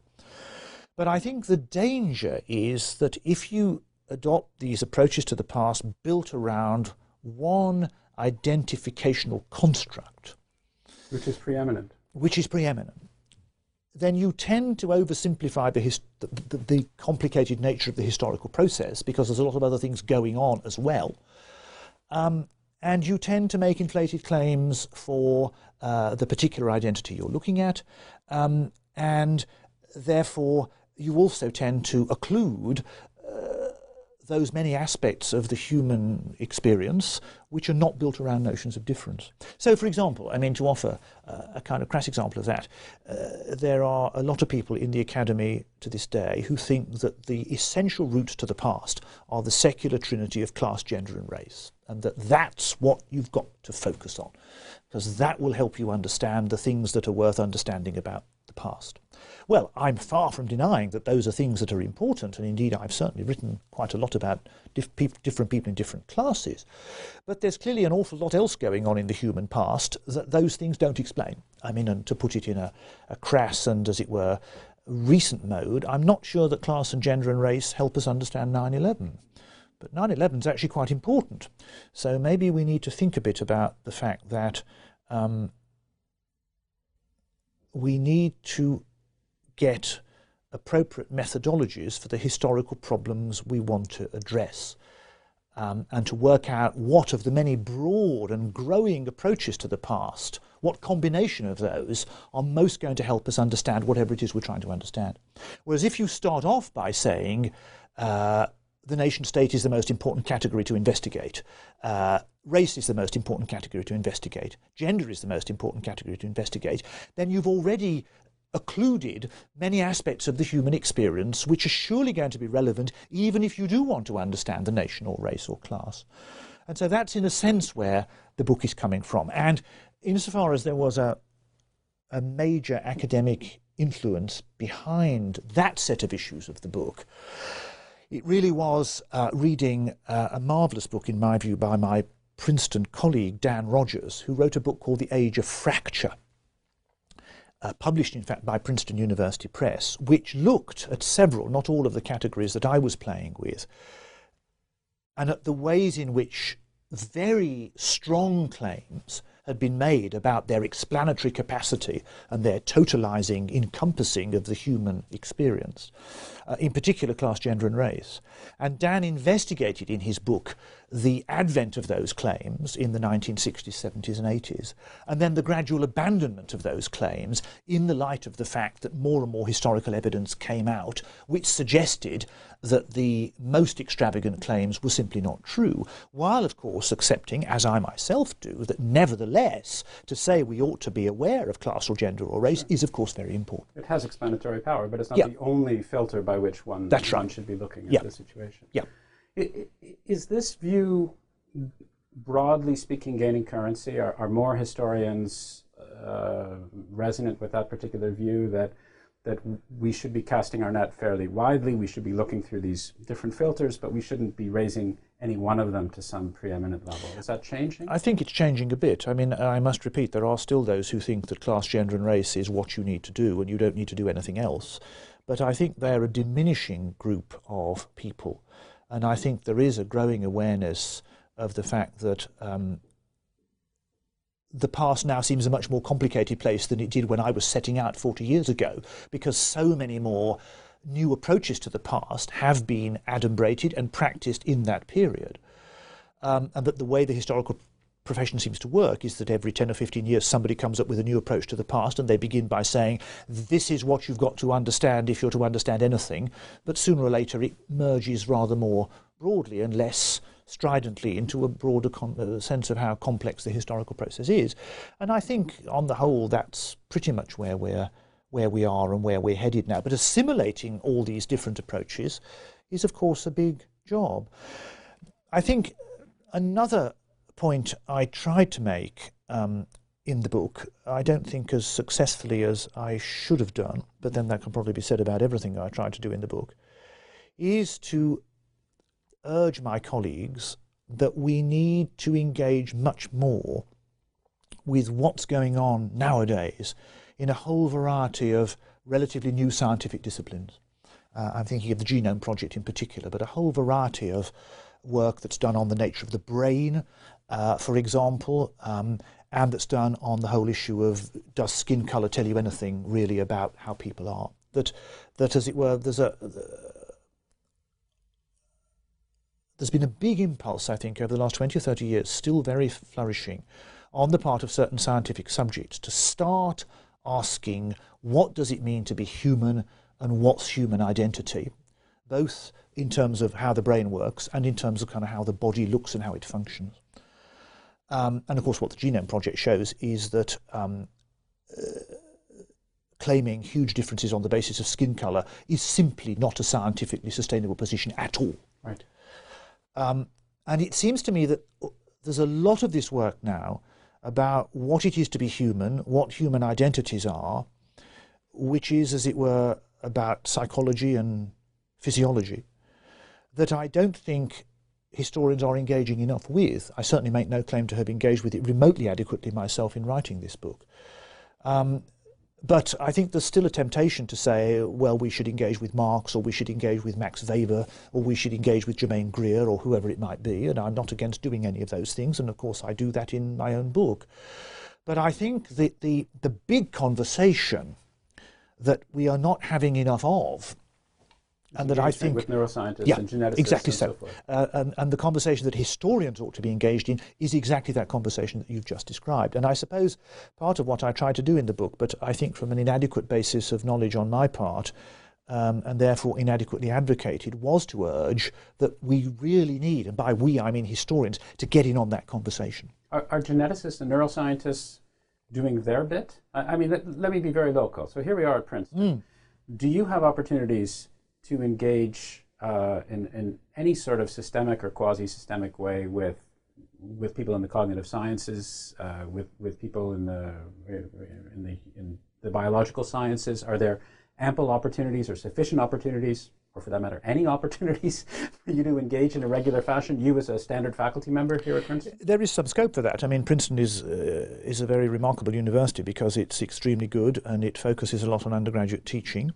But I think the danger is that if you adopt these approaches to the past built around one identificational construct, which is preeminent, which is preeminent, then you tend to oversimplify the, the, the, complicated nature of the historical process because there's a lot of other things going on as well. Um, and you tend to make inflated claims for uh, the particular identity you're looking at, um, and therefore you also tend to occlude those many aspects of the human experience which are not built around notions of difference. So, for example, I mean, to offer uh, a kind of crass example of that, uh, there are a lot of people in the academy to this day who think that the essential roots to the past are the secular trinity of class, gender, and race, and that that's what you've got to focus on, because that will help you understand the things that are worth understanding about the past. Well, I'm far from denying that those are things that are important, and indeed I've certainly written quite a lot about dif- different people in different classes. But there's clearly an awful lot else going on in the human past that those things don't explain. I mean, and to put it in a, a crass and, as it were, recent mode, I'm not sure that class and gender and race help us understand 9 11. But 9 11 is actually quite important. So maybe we need to think a bit about the fact that um, we need to get appropriate methodologies for the historical problems we want to address. Um, and to work out what of the many broad and growing approaches to the past, what combination of those are most going to help us understand whatever it is we're trying to understand. Whereas if you start off by saying uh, the nation state is the most important category to investigate, uh, race is the most important category to investigate, gender is the most important category to investigate, then you've already occluded many aspects of the human experience which are surely going to be relevant even if you do want to understand the nation or race or class. And so that's in a sense where the book is coming from. And insofar as there was a, a major academic influence behind that set of issues of the book, it really was uh, reading uh, a marvellous book, in my view, by my Princeton colleague Dan Rodgers, who wrote a book called The Age of Fracture uh, published in fact by Princeton University Press, which looked at several, not all of the categories that I was playing with, and at the ways in which very strong claims had been made about their explanatory capacity and their totalizing encompassing of the human experience, uh, in particular class, gender, and race. And Dan investigated in his book the advent of those claims in the 1960s, 70s, and 80s, and then the gradual abandonment of those claims in the light of the fact that more and more historical evidence came out which suggested that the most extravagant claims were simply not true, while, of course, accepting, as I myself do, that nevertheless, to say we ought to be aware of class or gender or race is, of course, very important. It has explanatory power, but it's not yeah. the only filter by which one, That's one right. should be looking at yeah. the situation. Yeah. Is this view, broadly speaking, gaining currency? Are, are more historians uh, resonant with that particular view that that we should be casting our net fairly widely. We should be looking through these different filters, but we shouldn't be raising any one of them to some preeminent level. Is that changing? I think it's changing a bit. I mean, I must repeat, there are still those who think that class, gender, and race is what you need to do and you don't need to do anything else. But I think they're a diminishing group of people. And I think there is a growing awareness of the fact that um, the past now seems a much more complicated place than it did when I was setting out 40 years ago, because so many more new approaches to the past have been adumbrated and practiced in that period. Um, and that the way the historical profession seems to work is that every 10 or 15 years somebody comes up with a new approach to the past and they begin by saying, this is what you've got to understand if you're to understand anything. But sooner or later it merges rather more broadly and less stridently into a broader uh, sense of how complex the historical process is. And I think, on the whole, that's pretty much where we're where we are and where we're headed now. But assimilating all these different approaches is, of course, a big job. I think another point I tried to make um, in the book, I don't think as successfully as I should have done, but then that can probably be said about everything I tried to do in the book, is to urge my colleagues that we need to engage much more with what's going on nowadays in a whole variety of relatively new scientific disciplines. Uh, I'm thinking of the Genome Project in particular, but a whole variety of work that's done on the nature of the brain, uh, for example, um, and that's done on the whole issue of does skin colour tell you anything really about how people are? That, that as it were, there's a there's been a big impulse, I think, over the last 20 or 30 years, still very flourishing, on the part of certain scientific subjects to start asking what does it mean to be human and what's human identity, both in terms of how the brain works and in terms of kind of how the body looks and how it functions. Um, and of course, what the Genome Project shows is that um, uh, claiming huge differences on the basis of skin colour is simply not a scientifically sustainable position at all. Right. Um, and it seems to me that there's a lot of this work now about what it is to be human, what human identities are, which is, as it were, about psychology and physiology, that I don't think historians are engaging enough with. I certainly make no claim to have engaged with it remotely adequately myself in writing this book. Um, but I think there's still a temptation to say, well, we should engage with Marx, or we should engage with Max Weber, or we should engage with Germaine Greer, or whoever it might be. And I'm not against doing any of those things. And of course, I do that in my own book. But I think that the, the big conversation that we are not having enough of and that I think with neuroscientists yeah, and geneticists exactly so. so uh, and, and, the conversation that historians ought to be engaged in is exactly that conversation that you've just described. And I suppose part of what I try to do in the book, but I think from an inadequate basis of knowledge on my part, um, and therefore inadequately advocated, was to urge that we really need, and by we I mean historians, to get in on that conversation. Are, are geneticists and neuroscientists doing their bit? I, I mean, let, let, me be very local. So here we are at Princeton. Mm. Do you have opportunities? To engage uh, in, in any sort of systemic or quasi-systemic way with with people in the cognitive sciences, uh, with with people in the in the in the biological sciences? Are there ample opportunities or sufficient opportunities, or for that matter, any opportunities for you to engage in a regular fashion? You as a standard faculty member here at Princeton. There is some scope for that. I mean, Princeton is uh, is a very remarkable university because it's extremely good and it focuses a lot on undergraduate teaching.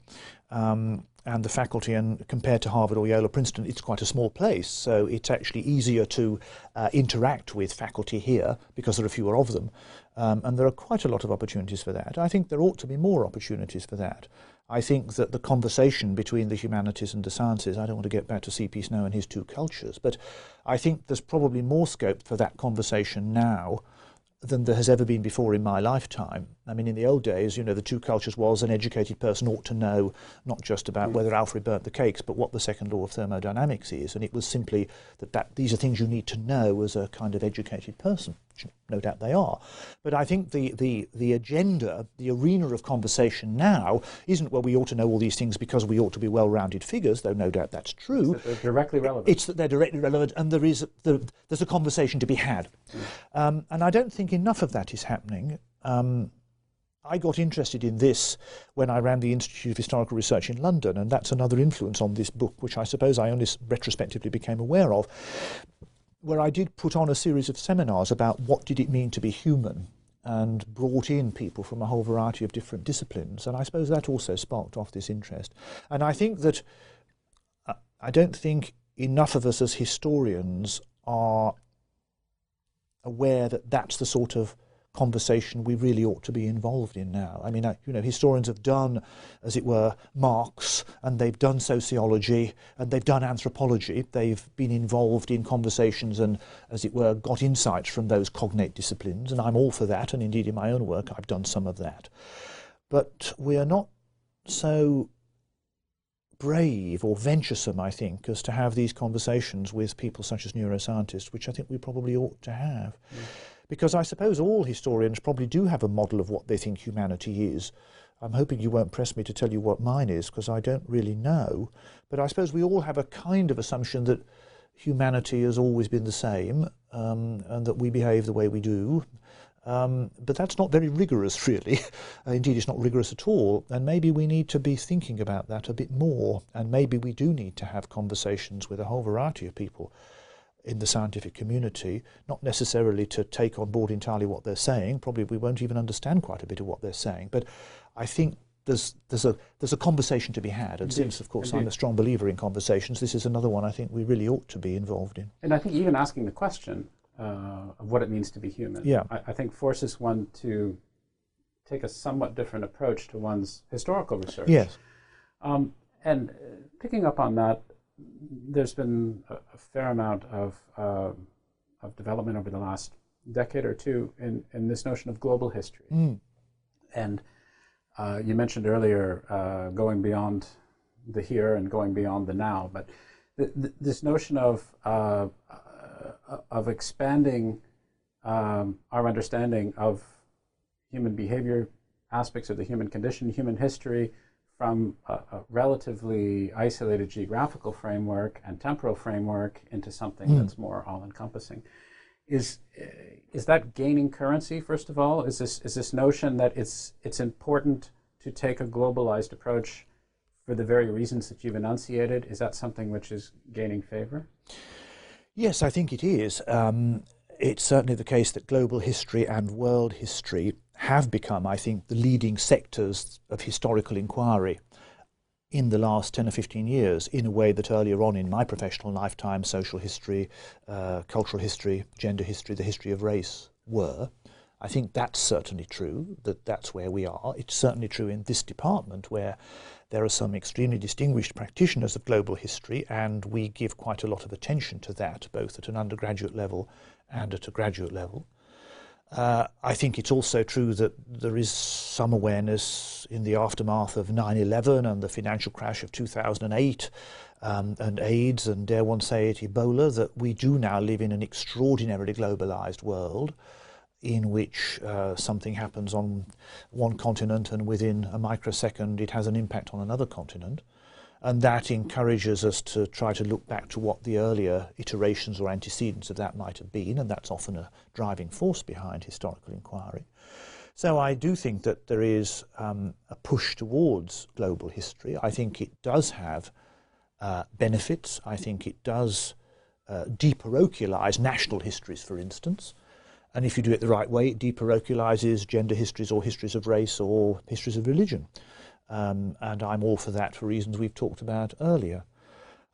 Um, and the faculty, and compared to Harvard or Yale or Princeton, it's quite a small place. So it's actually easier to uh, interact with faculty here because there are fewer of them. Um, and there are quite a lot of opportunities for that. I think there ought to be more opportunities for that. I think that the conversation between the humanities and the sciences, I don't want to get back to C.P. Snow and his two cultures, but I think there's probably more scope for that conversation now than there has ever been before in my lifetime. I mean, in the old days, you know, the two cultures was an educated person ought to know not just about mm. whether Alfred burnt the cakes, but what the second law of thermodynamics is. And it was simply that, that these are things you need to know as a kind of educated person no doubt they are. But I think the, the, the agenda, the arena of conversation now isn't where we ought to know all these things because we ought to be well-rounded figures, though no doubt that's true. It's that they're directly relevant. It's that they're directly relevant and there is the, there's a conversation to be had. Mm. Um, and I don't think enough of that is happening. Um, I got interested in this when I ran the Institute of Historical Research in London, and that's another influence on this book, which I suppose I only retrospectively became aware of, where I did put on a series of seminars about what did it mean to be human and brought in people from a whole variety of different disciplines. And I suppose that also sparked off this interest. And I think that uh, I don't think enough of us as historians are aware that that's the sort of conversation we really ought to be involved in now. I mean, I, you know, historians have done, as it were, Marx, and they've done sociology, and they've done anthropology. They've been involved in conversations and, as it were, got insights from those cognate disciplines, and I'm all for that, and indeed in my own work I've done some of that. But we are not so brave or venturesome, I think, as to have these conversations with people such as neuroscientists, which I think we probably ought to have. Mm. Because I suppose all historians probably do have a model of what they think humanity is. I'm hoping you won't press me to tell you what mine is, because I don't really know. But I suppose we all have a kind of assumption that humanity has always been the same um, and that we behave the way we do. Um, but that's not very rigorous, really. Uh, indeed, it's not rigorous at all. And maybe we need to be thinking about that a bit more. And maybe we do need to have conversations with a whole variety of people in the scientific community, not necessarily to take on board entirely what they're saying. Probably we won't even understand quite a bit of what they're saying. But I think there's there's a there's a conversation to be had, and Indeed. since of course Indeed. I'm a strong believer in conversations, this is another one I think we really ought to be involved in. And I think even asking the question uh, of what it means to be human, yeah. I, I, think forces one to take a somewhat different approach to one's historical research. Yes. Um, and uh, picking up on that, there's been a, fair amount of, uh, of development over the last decade or two in, in this notion of global history. Mm. And uh, you mentioned earlier uh, going beyond the here and going beyond the now, but th- th- this notion of, uh, uh, of expanding um, our understanding of human behavior, aspects of the human condition, human history, from a, a, relatively isolated geographical framework and temporal framework into something mm. that's more all-encompassing. Is is that gaining currency? First of all, is this is this notion that it's it's important to take a globalized approach for the very reasons that you've enunciated? Is that something which is gaining favor? Yes, I think it is. Um, it's certainly the case that global history and world history have become, I think, the leading sectors of historical inquiry in the last 10 or 15 years in a way that earlier on in my professional lifetime, social history, uh, cultural history, gender history, the history of race were. I think that's certainly true, that that's where we are. It's certainly true in this department where there are some extremely distinguished practitioners of global history, and we give quite a lot of attention to that, both at an undergraduate level and at a graduate level. Uh, I think it's also true that there is some awareness in the aftermath of 9 11 and the financial crash of 2008 um, and AIDS and, dare one say it, Ebola, that we do now live in an extraordinarily globalized world in which uh, something happens on one continent and within a microsecond it has an impact on another continent and that encourages us to try to look back to what the earlier iterations or antecedents of that might have been, and that's often a driving force behind historical inquiry. So I do think that there is um, a push towards global history. I think it does have uh, benefits. I think it does uh, deparochialize national histories, for instance. And if you do it the right way, it deparochializes gender histories or histories of race or histories of religion. Um, and I'm all for that for reasons we've talked about earlier.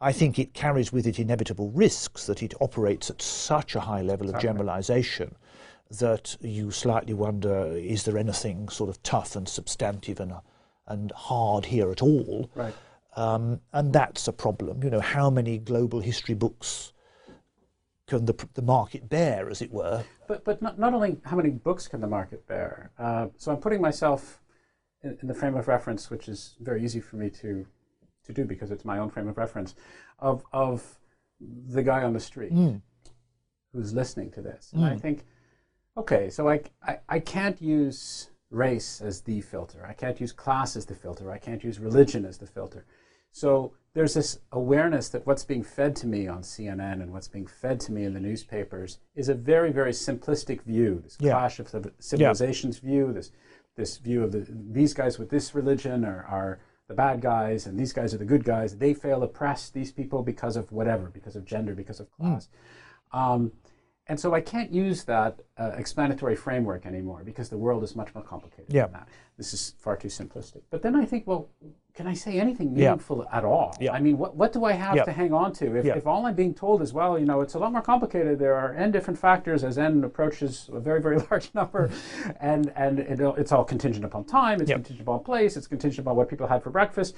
I think it carries with it inevitable risks that it operates at such a high level of exactly. generalization that you slightly wonder is there anything sort of tough and substantive and, and hard here at all? Right. Um, and that's a problem. You know, how many global history books can the, the market bear, as it were? But, but not, not only how many books can the market bear. Uh, so I'm putting myself in, in, the frame of reference, which is very easy for me to to do because it's my own frame of reference, of of the guy on the street mm. who's listening to this, and mm. I think, okay, so I, I I can't use race as the filter. I can't use class as the filter. I can't use religion as the filter. So there's this awareness that what's being fed to me on CNN and what's being fed to me in the newspapers is a very, very simplistic view. This yeah. clash of civilizations yeah. view, this this view of the, these guys with this religion are, are the bad guys and these guys are the good guys. They fail oppress these people because of whatever, because of gender, because of hmm. class. Mm. Um, and so I can't use that uh, explanatory framework anymore because the world is much more complicated yeah. than that. This is far too simplistic. But then I think, well, can I say anything meaningful yeah. at all? Yeah. I mean, what, what do I have yeah. to hang on to? If, if all I'm being told is, well, you know, it's a lot more complicated, there are n different factors as n approaches a very, very large number, and, and it, it's all contingent upon time, it's contingent upon place, it's contingent upon what people had for breakfast.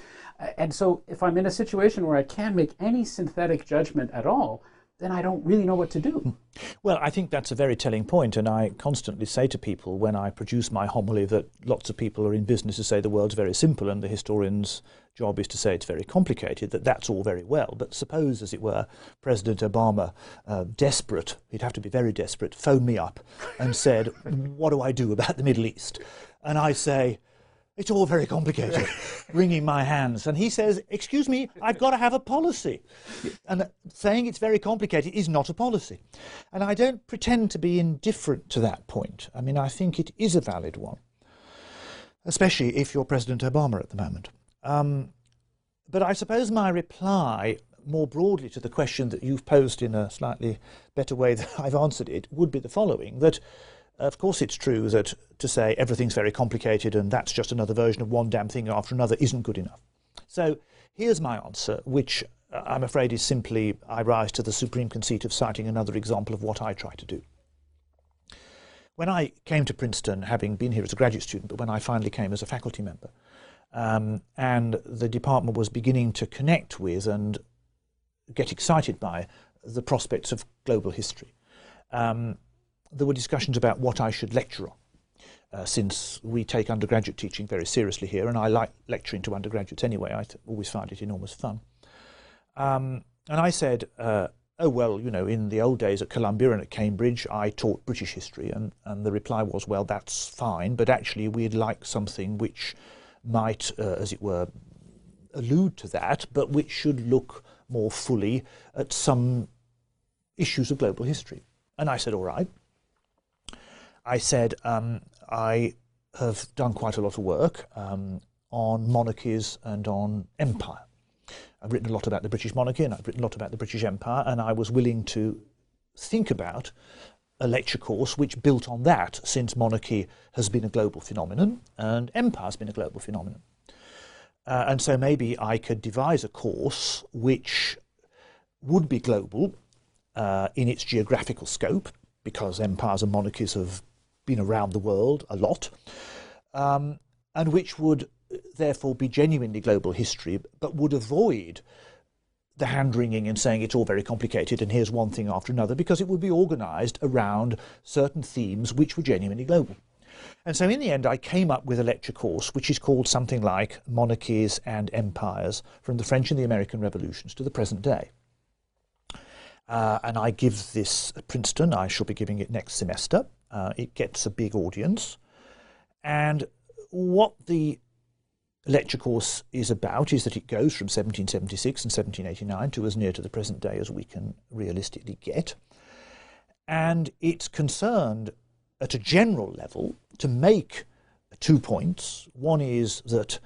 And so if I'm in a situation where I can't make any synthetic judgment at all, then I don't really know what to do. Well, I think that's a very telling point, and I constantly say to people when I produce my homily that lots of people are in business to say the world's very simple and the historian's job is to say it's very complicated, that that's all very well. But suppose, as it were, President Obama, uh, desperate, he'd have to be very desperate, phoned me up and said, What do I do about the Middle East? And I say, it's all very complicated, wringing my hands. And he says, Excuse me, I've got to have a policy. And saying it's very complicated is not a policy. And I don't pretend to be indifferent to that point. I mean, I think it is a valid one, especially if you're President Obama at the moment. Um, but I suppose my reply, more broadly to the question that you've posed in a slightly better way than I've answered it, would be the following that of course, it's true that to say everything's very complicated and that's just another version of one damn thing after another isn't good enough. So here's my answer, which uh, I'm afraid is simply I rise to the supreme conceit of citing another example of what I try to do. When I came to Princeton, having been here as a graduate student, but when I finally came as a faculty member, um, and the department was beginning to connect with and get excited by the prospects of global history. Um, there were discussions about what I should lecture on. Uh, since we take undergraduate teaching very seriously here, and I like lecturing to undergraduates anyway, I always find it enormous fun. Um, and I said, uh, oh, well, you know, in the old days at Columbia and at Cambridge, I taught British history. And, and the reply was, well, that's fine, but actually we'd like something which might, uh, as it were, allude to that, but which should look more fully at some issues of global history. And I said, all right. I said um, I have done quite a lot of work um, on monarchies and on empire. I've written a lot about the British monarchy and I've written a lot about the British Empire, and I was willing to think about a lecture course which built on that, since monarchy has been a global phenomenon and empire has been a global phenomenon. Uh, and so maybe I could devise a course which would be global uh, in its geographical scope, because empires and monarchies have been around the world a lot, um, and which would therefore be genuinely global history, but would avoid the hand wringing and saying it's all very complicated and here's one thing after another, because it would be organised around certain themes which were genuinely global. And so in the end, I came up with a lecture course which is called something like Monarchies and Empires from the French and the American Revolutions to the present day. Uh, and I give this at Princeton. I shall be giving it next semester. Uh, it gets a big audience. And what the lecture course is about is that it goes from 1776 and 1789 to as near to the present day as we can realistically get. And it's concerned at a general level to make two points. One is that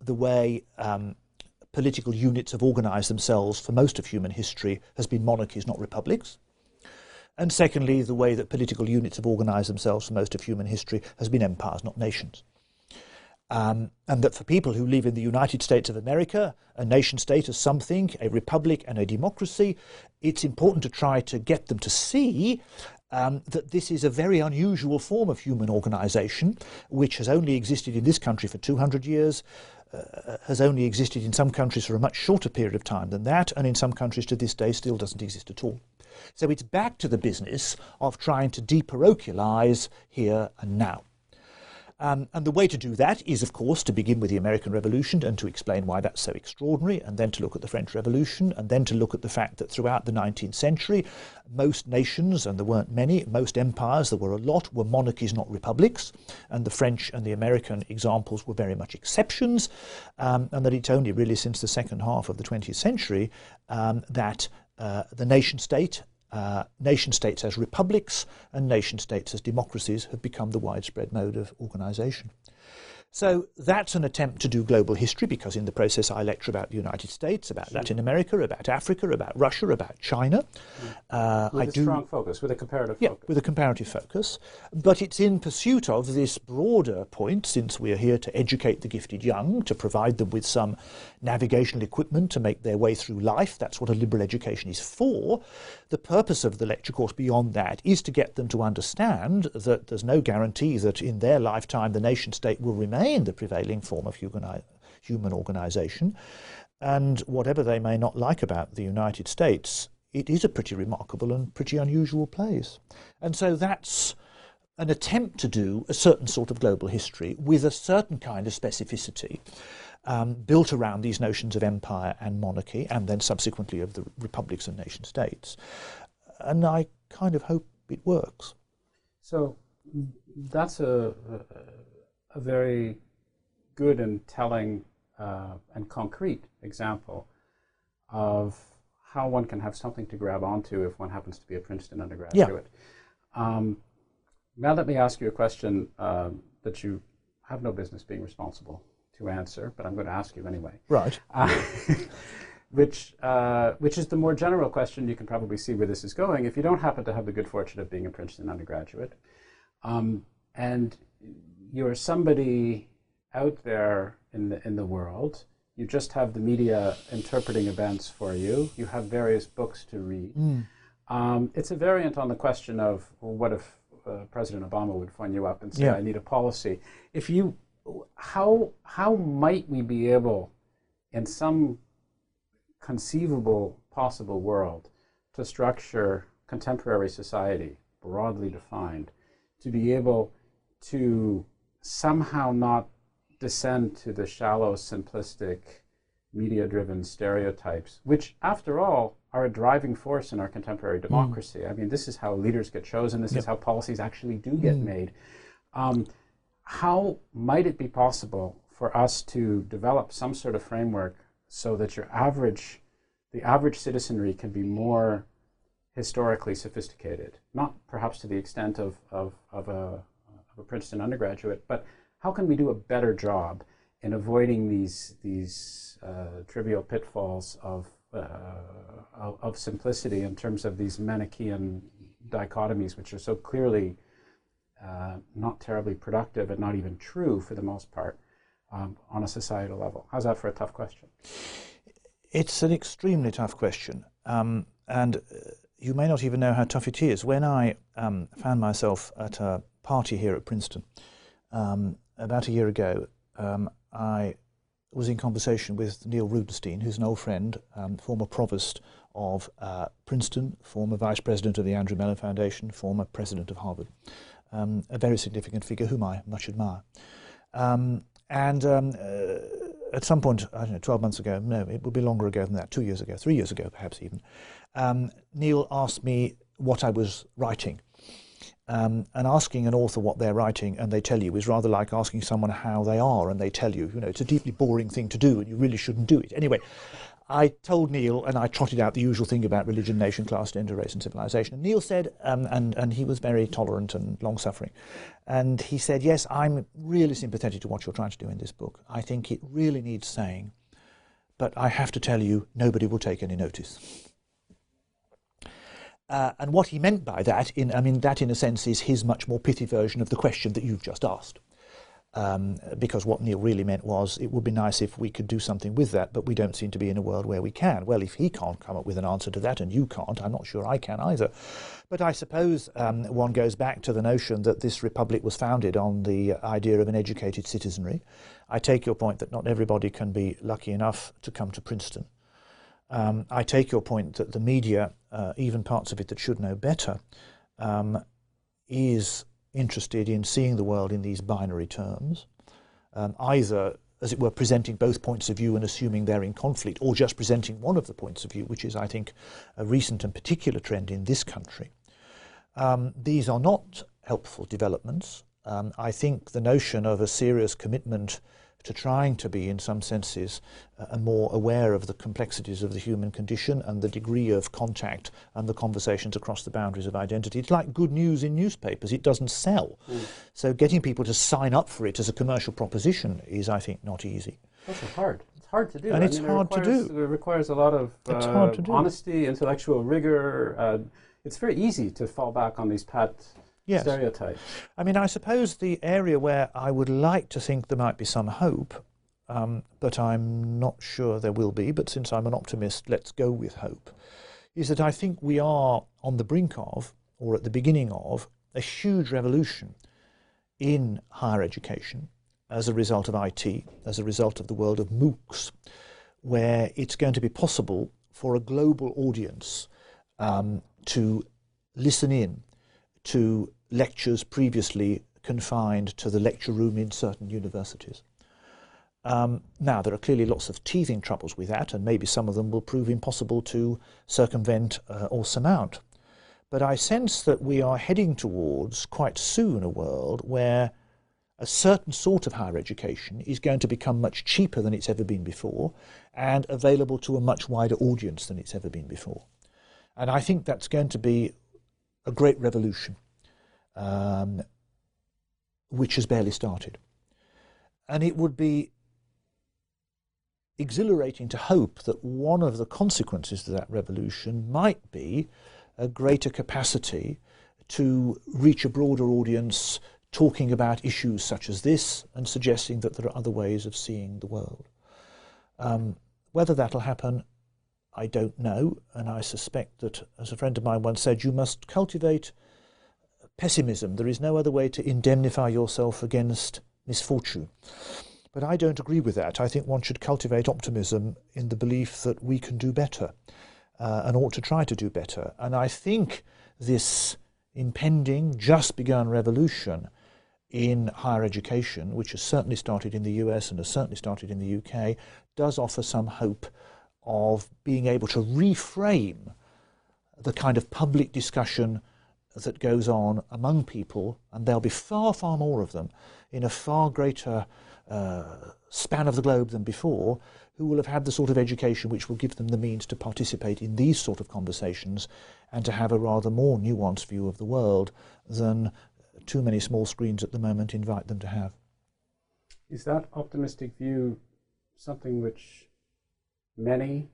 the way um, political units have organised themselves for most of human history has been monarchies, not republics. And secondly, the way that political units have organised themselves for most of human history has been empires, not nations. Um, and that for people who live in the United States of America, a nation state is something, a republic and a democracy, it's important to try to get them to see um, that this is a very unusual form of human organisation, which has only existed in this country for 200 years, uh, has only existed in some countries for a much shorter period of time than that, and in some countries to this day still doesn't exist at all. So it's back to the business of trying to deparochialize here and now. Um, and the way to do that is, of course, to begin with the American Revolution and to explain why that's so extraordinary, and then to look at the French Revolution, and then to look at the fact that throughout the 19th century, most nations, and there weren't many, most empires, there were a lot, were monarchies, not republics, and the French and the American examples were very much exceptions, um, and that it's only really since the second half of the 20th century um, that the nation state uh, nation states as republics and nation states as democracies have become the widespread mode of organisation. So that's an attempt to do global history because in the process I lecture about the United States, about sure. Latin America, about Africa, about Russia, about China. Mm. Uh, with I a do, strong focus, with a comparative yeah, focus. with a comparative focus. But it's in pursuit of this broader point, since we are here to educate the gifted young, to provide them with some navigational equipment to make their way through life. That's what a liberal education is for. The purpose of the lecture course beyond that is to get them to understand that there's no guarantee that in their lifetime the nation state will remain the prevailing form of human organization. And whatever they may not like about the United States, it is a pretty remarkable and pretty unusual place. And so that's an attempt to do a certain sort of global history with a certain kind of specificity. Um, built around these notions of empire and monarchy, and then subsequently of the republics and nation states. And I kind of hope it works. So that's a, a very good and telling uh, and concrete example of how one can have something to grab onto if one happens to be a Princeton undergraduate. Yeah. Um, now let me ask you a question uh, that you have no business being responsible answer, but I'm going to ask you anyway. Right. Uh, which, uh, which is the more general question. You can probably see where this is going. If you don't happen to have the good fortune of being a Princeton undergraduate, um, and you're somebody out there in the in the world. You just have the media interpreting events for you. You have various books to read. Mm. Um, it's a variant on the question of well, what if uh, President Obama would phone you up and say, yeah. "I need a policy." If you, how how might we be able, in some conceivable possible world, to structure contemporary society broadly defined, to be able to somehow not descend to the shallow, simplistic, media driven stereotypes, which, after all, are a driving force in our contemporary hmm. democracy. Mm. I mean, this is how leaders get chosen, this yep. is how policies actually do get mm. made. Um, how might it be possible for us to develop some sort of framework so that your average, the average citizenry can be more historically sophisticated? Not perhaps to the extent of, of, of a of a Princeton undergraduate, but how can we do a better job in avoiding these these uh, trivial pitfalls of, uh, of, simplicity in terms of these Manichaean dichotomies, which are so clearly uh, not terribly productive and not even true for the most part um, on a societal level. How's that for a tough question? It's an extremely tough question, um, and uh, you may not even know how tough it is. When I um, found myself at a party here at Princeton um, about a year ago, um, I was in conversation with Neil Rudenstine, who's an old friend, um, former provost of uh, Princeton, former vice president of the Andrew Mellon Foundation, former president of Harvard, um, a very significant figure whom I much admire. Um, and um, uh, at some point, I don't know, 12 months ago, no, it would be longer ago than that, two years ago, three years ago perhaps even, um, Neil asked me what I was writing. Um, and asking an author what they're writing and they tell you is rather like asking someone how they are and they tell you. You know, it's a deeply boring thing to do and you really shouldn't do it. Anyway, I told Neil and I trotted out the usual thing about religion, nation, class, gender, race, and civilization. And Neil said, um, and, and he was very tolerant and long suffering, and he said, Yes, I'm really sympathetic to what you're trying to do in this book. I think it really needs saying, but I have to tell you, nobody will take any notice. Uh, and what he meant by that, in, I mean, that in a sense is his much more pithy version of the question that you've just asked. Um, because what Neil really meant was it would be nice if we could do something with that, but we don't seem to be in a world where we can. Well, if he can't come up with an answer to that and you can't, I'm not sure I can either. But I suppose um, one goes back to the notion that this republic was founded on the idea of an educated citizenry. I take your point that not everybody can be lucky enough to come to Princeton. Um, I take your point that the media, uh, even parts of it that should know better, um, is interested in seeing the world in these binary terms, um, either, as it were, presenting both points of view and assuming they're in conflict, or just presenting one of the points of view, which is, I think, a recent and particular trend in this country. Um, these are not helpful developments. Um, I think the notion of a serious commitment to trying to be, in some senses, uh, more aware of the complexities of the human condition and the degree of contact and the conversations across the boundaries of identity. It's like good news in newspapers, it doesn't sell. Mm. So getting people to sign up for it as a commercial proposition is, I think, not easy. That's hard. It's hard to do. And I it's mean, hard it requires, to do. It requires a lot of uh, honesty, intellectual rigor. Uh, it's very easy to fall back on these pat yes. stereotypes. I mean, I suppose the area where I would like to think there might be some hope, um, but I'm not sure there will be, but since I'm an optimist, let's go with hope, is that I think we are on the brink of, or at the beginning of, a huge revolution in higher education as a result of IT, as a result of the world of MOOCs, where it's going to be possible for a global audience um, to listen in to lectures previously confined to the lecture room in certain universities. Um, now, there are clearly lots of teething troubles with that, and maybe some of them will prove impossible to circumvent uh, or surmount. But I sense that we are heading towards quite soon a world where a certain sort of higher education is going to become much cheaper than it's ever been before and available to a much wider audience than it's ever been before. And I think that's going to be a great revolution, um, which has barely started. And it would be exhilarating to hope that one of the consequences of that revolution might be a greater capacity to reach a broader audience talking about issues such as this and suggesting that there are other ways of seeing the world. Um, whether that'll happen, I don't know, and I suspect that, as a friend of mine once said, you must cultivate pessimism. There is no other way to indemnify yourself against misfortune. But I don't agree with that. I think one should cultivate optimism in the belief that we can do better uh, and ought to try to do better. And I think this impending, just begun revolution in higher education, which has certainly started in the US and has certainly started in the UK, does offer some hope of being able to reframe the kind of public discussion that goes on among people, and there'll be far, far more of them in a far greater uh, span of the globe than before, who will have had the sort of education which will give them the means to participate in these sort of conversations and to have a rather more nuanced view of the world than too many small screens at the moment invite them to have. Is that optimistic view something which many,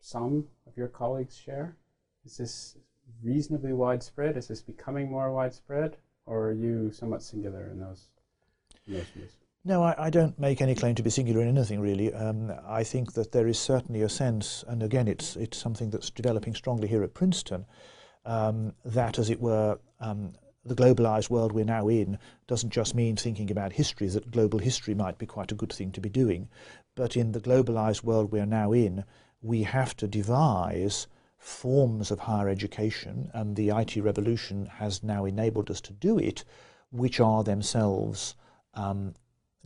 some of your colleagues share? Is this reasonably widespread? Is this becoming more widespread? Or are you somewhat singular in those, in those views? No, I, I, don't make any claim to be singular in anything really. Um, I think that there is certainly a sense, and again, it's it's something that's developing strongly here at Princeton, um, that, as it were, um, the globalized world we're now in doesn't just mean thinking about history, that global history might be quite a good thing to be doing, but in the globalized world we are now in, we have to devise forms of higher education, and the IT revolution has now enabled us to do it, which are themselves um,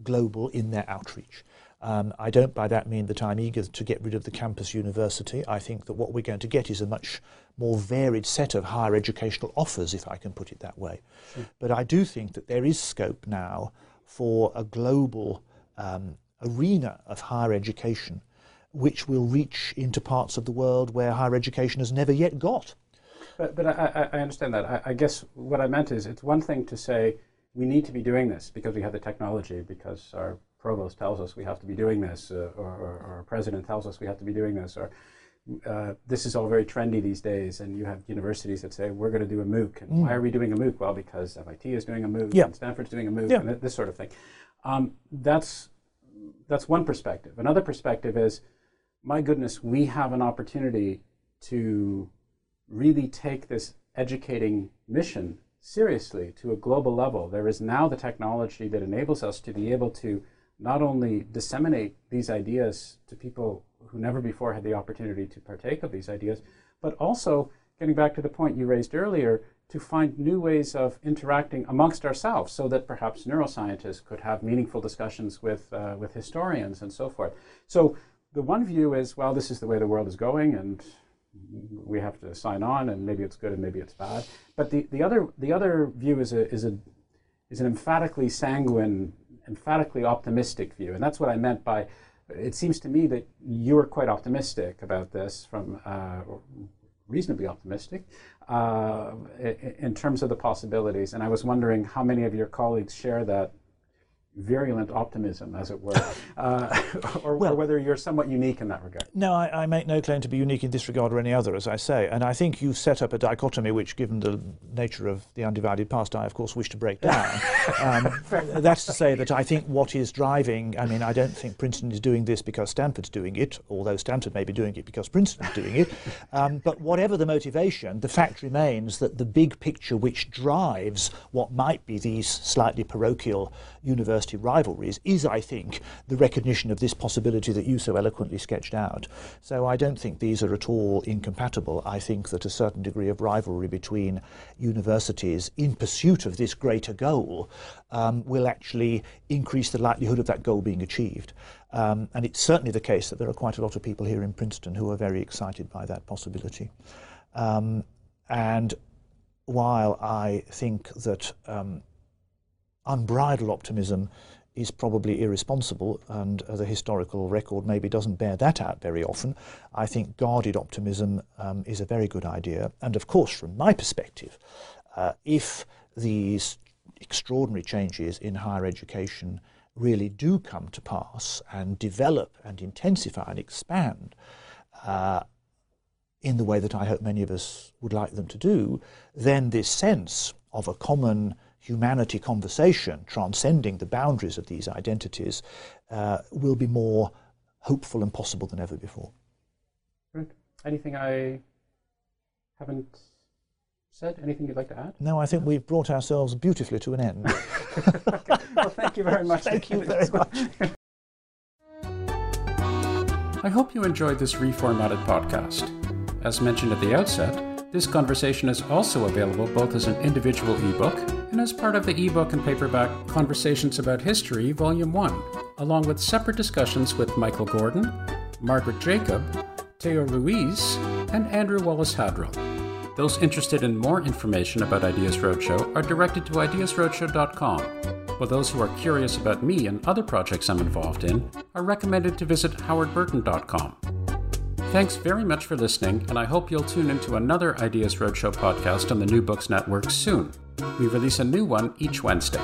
global in their outreach. Um, I don't by that mean that I'm eager to get rid of the campus university. I think that what we're going to get is a much more varied set of higher educational offers, if I can put it that way. Sure. But I do think that there is scope now for a global um, arena of higher education, which will reach into parts of the world where higher education has never yet got. But, but I, I understand that. I, I guess what I meant is it's one thing to say we need to be doing this because we have the technology, because our provost tells us we have to be doing this, uh, or, or, or, our president tells us we have to be doing this, or uh, this is all very trendy these days, and you have universities that say we're going to do a MOOC. And mm. why are we doing a MOOC? Well, because MIT is doing a MOOC, yeah. and Stanford's doing a MOOC, yeah. and th- this sort of thing. Um, that's that's one perspective. Another perspective is, my goodness, we have an opportunity to really take this educating mission seriously to a global level. There is now the technology that enables us to be able to not only disseminate these ideas to people who never before had the opportunity to partake of these ideas, but also, getting back to the point you raised earlier, to find new ways of interacting amongst ourselves so that perhaps neuroscientists could have meaningful discussions with, uh, with historians and so forth. So the one view is, well, this is the way the world is going and we have to sign on and maybe it's good and maybe it's bad. But the, the, other, the other view is, a, is, a, is an emphatically sanguine emphatically optimistic view. And that's what I meant by it seems to me that you are quite optimistic about this, from uh, reasonably optimistic uh, in terms of the possibilities. And I was wondering how many of your colleagues share that virulent optimism, as it were, uh, or, well, or, whether you're somewhat unique in that regard. No, I, I, make no claim to be unique in this regard or any other, as I say. And I think you've set up a dichotomy which, given the nature of the undivided past, I, of course, wish to break down. um, that's to say that I think what is driving, I mean, I don't think Princeton is doing this because Stanford's doing it, although Stanford may be doing it because Princeton's doing it. Um, but whatever the motivation, the fact remains that the big picture which drives what might be these slightly parochial university rivalries is, I think, the recognition of this possibility that you so eloquently sketched out. So I don't think these are at all incompatible. I think that a certain degree of rivalry between universities in pursuit of this greater goal um, will actually increase the likelihood of that goal being achieved. Um, and it's certainly the case that there are quite a lot of people here in Princeton who are very excited by that possibility. Um, and while I think that um, unbridled optimism is probably irresponsible, and uh, the historical record maybe doesn't bear that out very often. I think guarded optimism um, is a very good idea. And of course, from my perspective, uh, if these extraordinary changes in higher education really do come to pass and develop and intensify and expand uh, in the way that I hope many of us would like them to do, then this sense of a common humanity conversation, transcending the boundaries of these identities, uh, will be more hopeful and possible than ever before. Right. Anything I haven't said? Anything you'd like to add? No, I think we've brought ourselves beautifully to an end. okay. Well, thank you very much. thank you very much. I hope you enjoyed this reformatted podcast. As mentioned at the outset, this conversation is also available both as an individual ebook and as part of the ebook and paperback Conversations About History, Volume 1, along with separate discussions with Michael Gordin, Margaret Jacob, Theo Ruiz, and Andrew Wallace Hadrill. Those interested in more information about Ideas Roadshow are directed to ideasroadshow.com, while those who are curious about me and other projects I'm involved in are recommended to visit howardburton.com. Thanks very much for listening, and I hope you'll tune into another Ideas Roadshow podcast on the New Books Network soon. We release a new one each Wednesday.